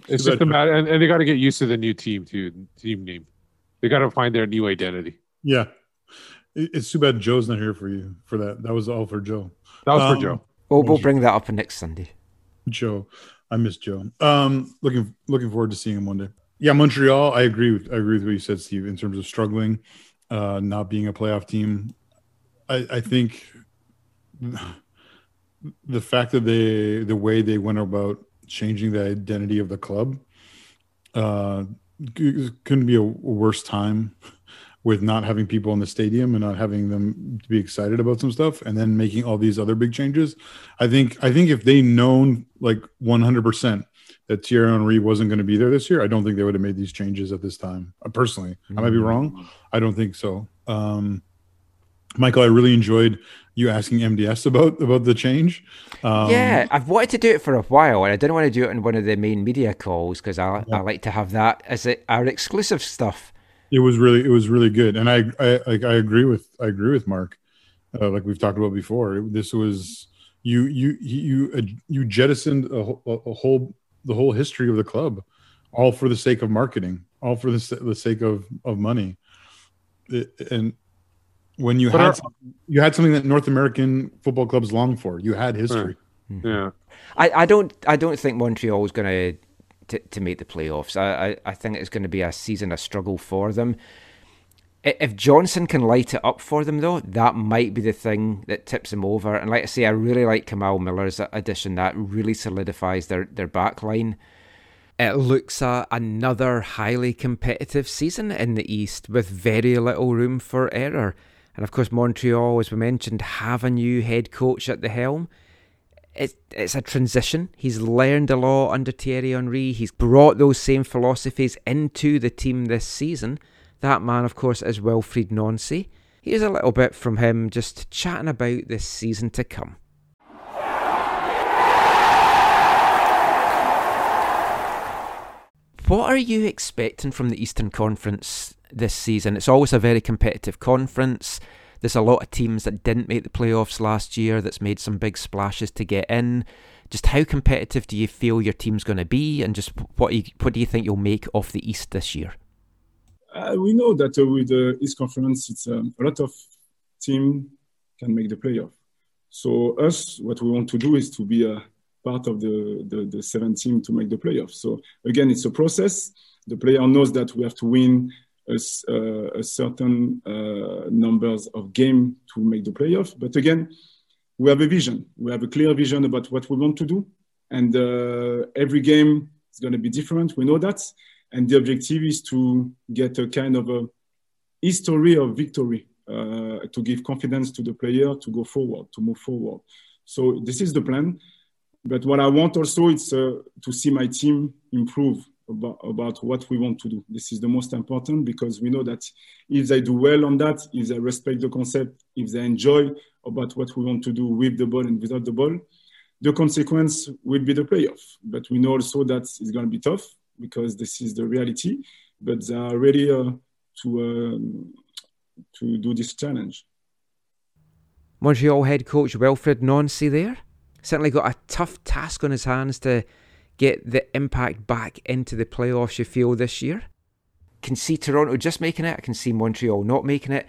It's just a matter, and, and they got to get used to the new team too. Team name. They got to find their new identity. Yeah. It- It's too bad Joe's not here for you for that. That was all for Joe. That was for Um, Joe. We'll, we'll bring that up next Sunday. Joe. I miss Joe. Um, looking looking forward to seeing him one day. Yeah, Montreal. I agree with I agree with what you said, Steve, in terms of struggling, uh, not being a playoff team. I, I think the fact that they the way they went about changing the identity of the club uh, couldn't be a worse time with not having people in the stadium and not having them to be excited about some stuff and then making all these other big changes. I think I think if they known like 100% that Thierry Henry wasn't going to be there this year, I don't think they would have made these changes at this time. Uh, personally, I might be wrong. I don't think so. Um, Michael, I really enjoyed you asking MDS about about the change. Um, yeah, I've wanted to do it for a while, and I didn't want to do it in one of the main media calls because I, I like to have that as a, our exclusive stuff. it was really it was really good, and I I like I agree with I agree with Mark. Uh, like we've talked about before, this was you you you uh, you jettisoned a, whole- a whole the whole history of the club, all for the sake of marketing, all for the, the sake of of money. it- and when you But had are- something, you had something that North American football clubs long for. You had history. Yeah. I, I don't I don't think Montreal's going to to make the playoffs. I, I, I think it's going to be a season of struggle for them. If Johnsen can light it up for them, though, that might be the thing that tips them over. And like I say, I really like Kamal Miller's addition. That really solidifies their, their back line. It looks at another highly competitive season in the East with very little room for error. And of course, Montreal, as we mentioned, have a new head coach at the helm it's it's a transition. He's learned a lot under Thierry Henry. He's brought those same philosophies into the team this season. That man, of course, is Wilfried Nancy. Here's a little bit from him just chatting about this season to come. What are you expecting from the Eastern Conference this season? It's always a very competitive conference. There's a lot of teams that didn't make the playoffs last year that's made some big splashes to get in. Just how competitive do you feel your team's going to be, and just what you, what do you think you'll make of the East this year? Uh, we know that uh, with the East Conference, it's um, a lot of team can make the playoff. So us, what we want to do is to be a part of the, the, the seven team to make the playoff. So again, it's a process. The player knows that we have to win a, uh, a certain uh, numbers of game to make the playoff. But again, we have a vision. We have a clear vision about what we want to do, and uh, every game is going to be different. We know that, and the objective is to get a kind of a history of victory uh, to give confidence to the player to go forward, to move forward. So this is the plan. But what I want also is uh, to see my team improve about, about what we want to do. This is the most important because we know that if they do well on that, if they respect the concept, if they enjoy about what we want to do with the ball and without the ball, the consequence will be the playoff. But we know also that it's going to be tough because this is the reality. But they are ready uh, to um, to do this challenge. Montreal head coach Wilfried Nancy there certainly got a tough task on his hands to get the impact back into the playoffs you feel this year. Can see Toronto just making it. I can see Montreal not making it.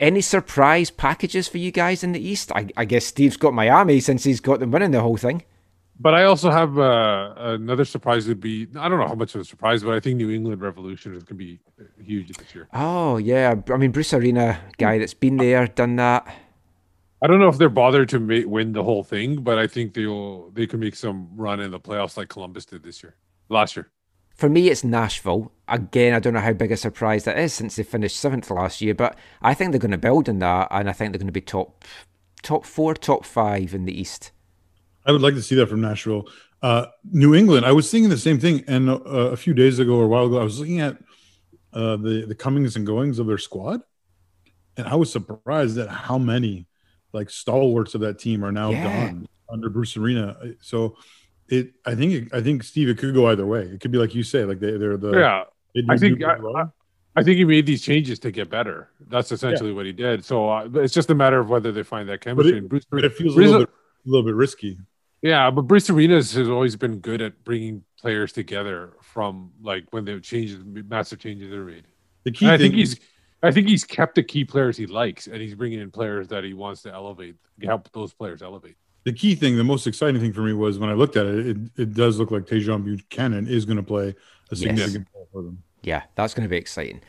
Any surprise packages for you guys in the East? I, I guess Steve's got Miami since he's got them winning the whole thing. But I also have uh, another surprise would be I don't know how much of a surprise, but I think New England Revolution is going to be huge this year. Oh yeah, I mean Bruce Arena guy that's been there, done that. I don't know if they're bothered to ma- win the whole thing, but I think they'll they can make some run in the playoffs like Columbus did this year, last year. For me, it's Nashville. Again, I don't know how big a surprise that is since they finished seventh last year, but I think they're going to build on that, and I think they're going to be top, top four, top five in the East. I would like to see that from Nashville. Uh, New England, I was thinking the same thing. And uh, a few days ago or a while ago, I was looking at uh, the, the comings and goings of their squad. And I was surprised at how many like stalwarts of that team are now Yeah. gone under Bruce Arena. So it, I think, it, I think Steve, it could go either way. It could be like you say, like they, they're the, yeah, they I think I, I. I think he made these changes to get better. That's essentially what he did. So uh, it's just a matter of whether they find that but chemistry. it, and Bruce, but it feels a little bit, a little bit risky. Yeah, but Bruce Arenas has always been good at bringing players together from like when the changes, massive changes are made. The key And I think thing- he's, I think he's kept the key players he likes, and he's bringing in players that he wants to elevate, help those players elevate. the key thing, the most exciting thing for me was when I looked at it, it, it does look like Tajon Buchanan is going to play a significant role for them. Yeah, that's going to be exciting.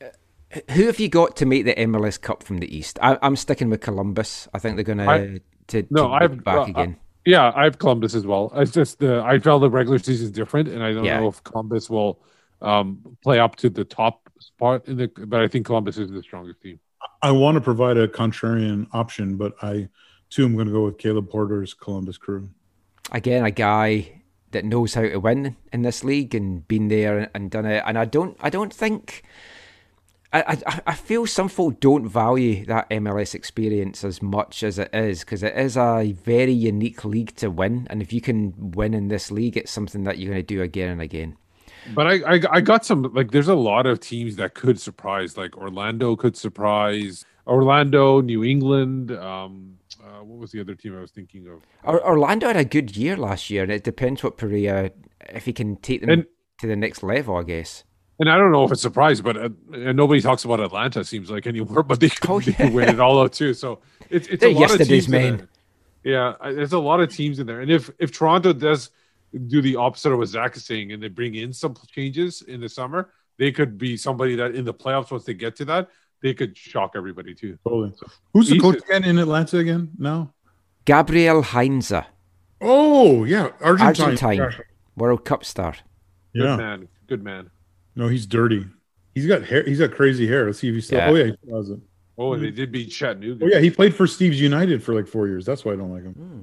Uh, who have you got to make the MLS Cup from the East? I, I'm sticking with Columbus. I think they're going to to, No, to I've back uh, again. yeah, I have Columbus as well. It's just the I felt the regular season is different, and I don't Yeah. know if Columbus will um, play up to the top spot in the. But I think Columbus is the strongest team. I want to provide a contrarian option, but I too am going to go with Caleb Porter's Columbus Crew. again a guy that knows how to win in this league and been there and done it. And I don't, I don't think. I, I, I feel some folk don't value that MLS experience as much as it is because it is a very unique league to win. And if you can win in this league, it's something that you're going to do again and again. But I, I I got some like there's a lot of teams that could surprise. Like Orlando could surprise. Orlando, New England. Um, uh, what was the other team I was thinking of? Orlando had a good year last year, and it depends what Pareja if he can take them And- to the next level. I guess. And I don't know if it's a surprise, but uh, and nobody talks about Atlanta. Seems like anymore, but they could, they could win it all out too. So it's it's They're a lot of teams. there. Yeah, there's a lot of teams in there, and if if Toronto does do the opposite of what Zach is saying, and they bring in some changes in the summer, they could be somebody that in the playoffs once they get to that, they could shock everybody too. Totally. Who's the East coach again in Atlanta again now? Gabriel Heinze, Oh yeah, Argentine. Argentine, World Cup star. Good Yeah. man, good man. No, he's dirty. He's got hair. He's got crazy hair. Let's see if he's still. Yeah. Oh yeah, he still has it. Oh, and they did beat Chattanooga. Oh yeah, he played for Steve's United for like four years. That's why I don't like him. Hmm.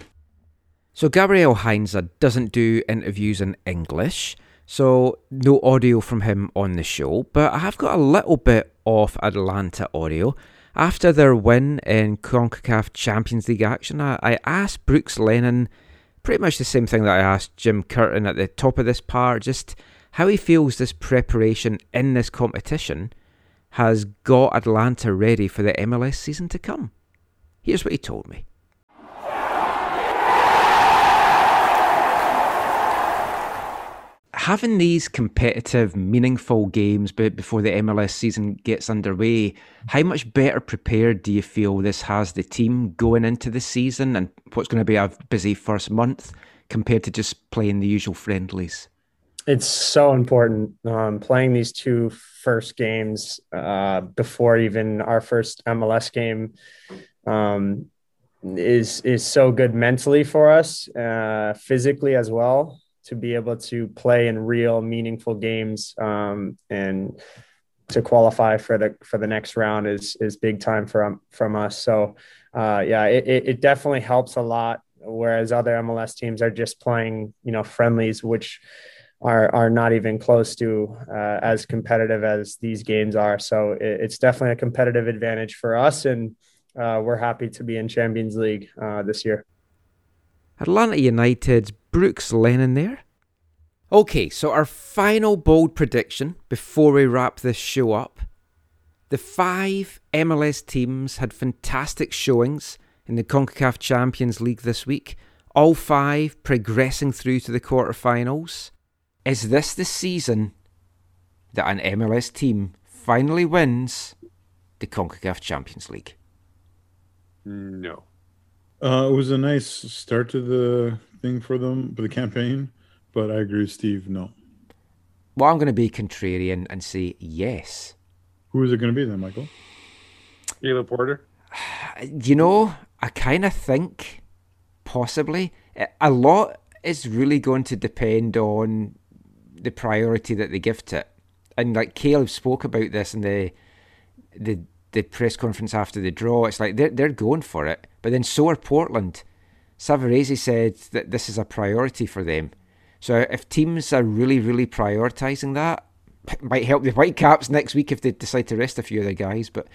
So Gabriel Heinze doesn't do interviews in English, so no audio from him on the show. But I have got a little bit of Atlanta audio. After their win in CONCACAF Champions League action, I, I asked Brooks Lennon pretty much the same thing that I asked Jim Curtin at the top of this part, just how he feels this preparation in this competition has got Atlanta ready for the MLS season to come. Here's what he told me. Having these competitive, meaningful games be- before the MLS season gets underway, how much better prepared do you feel this has the team going into the season and what's going to be a busy first month compared to just playing the usual friendlies? it's so important um, playing these two first games uh, before even our first MLS game um, is is so good mentally for us, uh, physically as well, to be able to play in real meaningful games um, and to qualify for the for the next round is is big time from from us. So uh, yeah, it, it it definitely helps a lot. Whereas other MLS teams are just playing, you know, friendlies, which are are not even close to uh, as competitive as these games are. So it, it's definitely a competitive advantage for us, and uh, we're happy to be in Champions League uh, this year. Atlanta United's Brooks Lennon there. Okay, so our final bold prediction before we wrap this show up. The five MLS teams had fantastic showings in the CONCACAF Champions League this week, all five progressing through to the quarterfinals. Is this the season that an MLS team finally wins the CONCACAF Champions League? No. Uh, it was a nice start to the thing for them for the campaign, but I agree with Steve. No. Well, I'm going to be contrarian and say yes. Who is it going to be then, Michael? Caleb Porter. You know, I kind of think possibly a lot is really going to depend on the priority that they give to it. And like Caleb spoke about this in the the the press conference after the draw, it's like they're they're going for it, but then so are Portland. Savarese said that this is a priority for them. So if teams are really really prioritizing that, it might help the Whitecaps next week if they decide to rest a few of the guys. But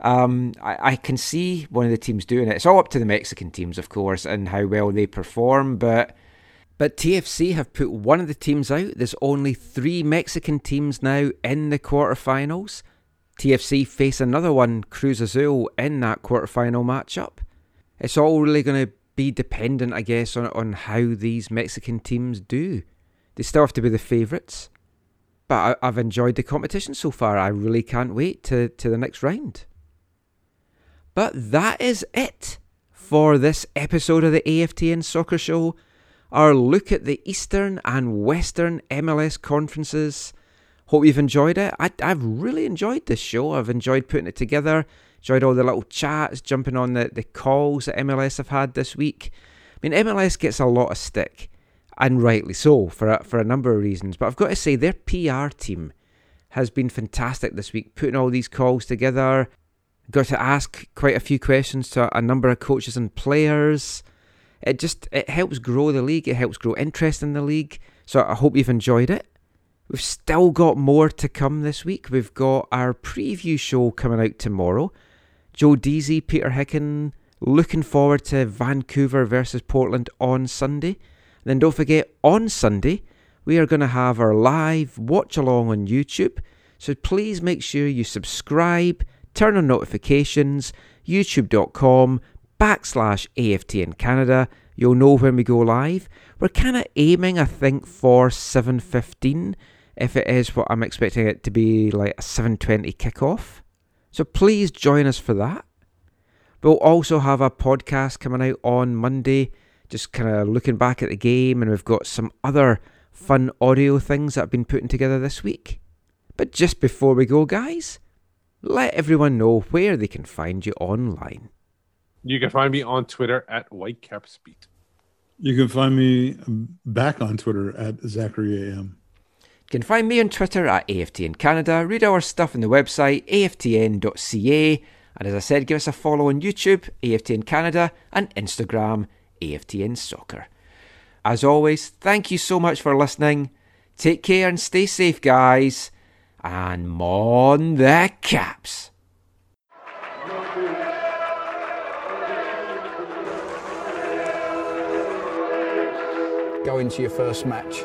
um, I, I can see one of the teams doing it. It's all up to the Mexican teams, of course, and how well they perform. But but TFC have put one of the teams out. There's only three Mexican teams now in the quarterfinals. TFC face another one, Cruz Azul, in that quarterfinal matchup. It's all really going to be dependent, I guess, on, on how these Mexican teams do. They still have to be the favourites. But I, I've enjoyed the competition so far. I really can't wait to, to the next round. But that is it for this episode of the AFTN Soccer Show. Our look at the Eastern and Western MLS conferences. Hope you've enjoyed it. I, I've really enjoyed this show. I've enjoyed putting it together. Enjoyed all the little chats, jumping on the, the calls that MLS have had this week. I mean, MLS gets a lot of stick, and rightly so, for a, for a number of reasons. But I've got to say, their PR team has been fantastic this week, putting all these calls together. Got to ask quite a few questions to a number of coaches and players. It just it helps grow the league. It helps grow interest in the league. So I hope you've enjoyed it. We've still got more to come this week. We've got our preview show coming out tomorrow. Joe Deasy, Peter Hicken, looking forward to Vancouver versus Portland on Sunday. Then don't forget, on Sunday, we are going to have our live watch along on YouTube. So please make sure you subscribe, turn on notifications, youtube.com backslash AFTN Canada. You'll know when we go live. We're kind of aiming, I think, for 7.15 if it is what I'm expecting it to be like a 7:20 kickoff. So please join us for that. We'll also have a podcast coming out on Monday, just kind of looking back at the game, and we've got some other fun audio things that I've been putting together this week. But just before we go, guys, let everyone know where they can find you online. You can find me on Twitter at WhitecapsBeat. You can find me back on Twitter at Zachary AM. You can find me on Twitter at AFTN Canada, read our stuff on the website aftn.ca, and as I said, give us a follow on YouTube, AFTN Canada, and Instagram, AFTN Soccer. As always, thank you so much for listening. Take care and stay safe, guys. And mon the caps. Go into your first match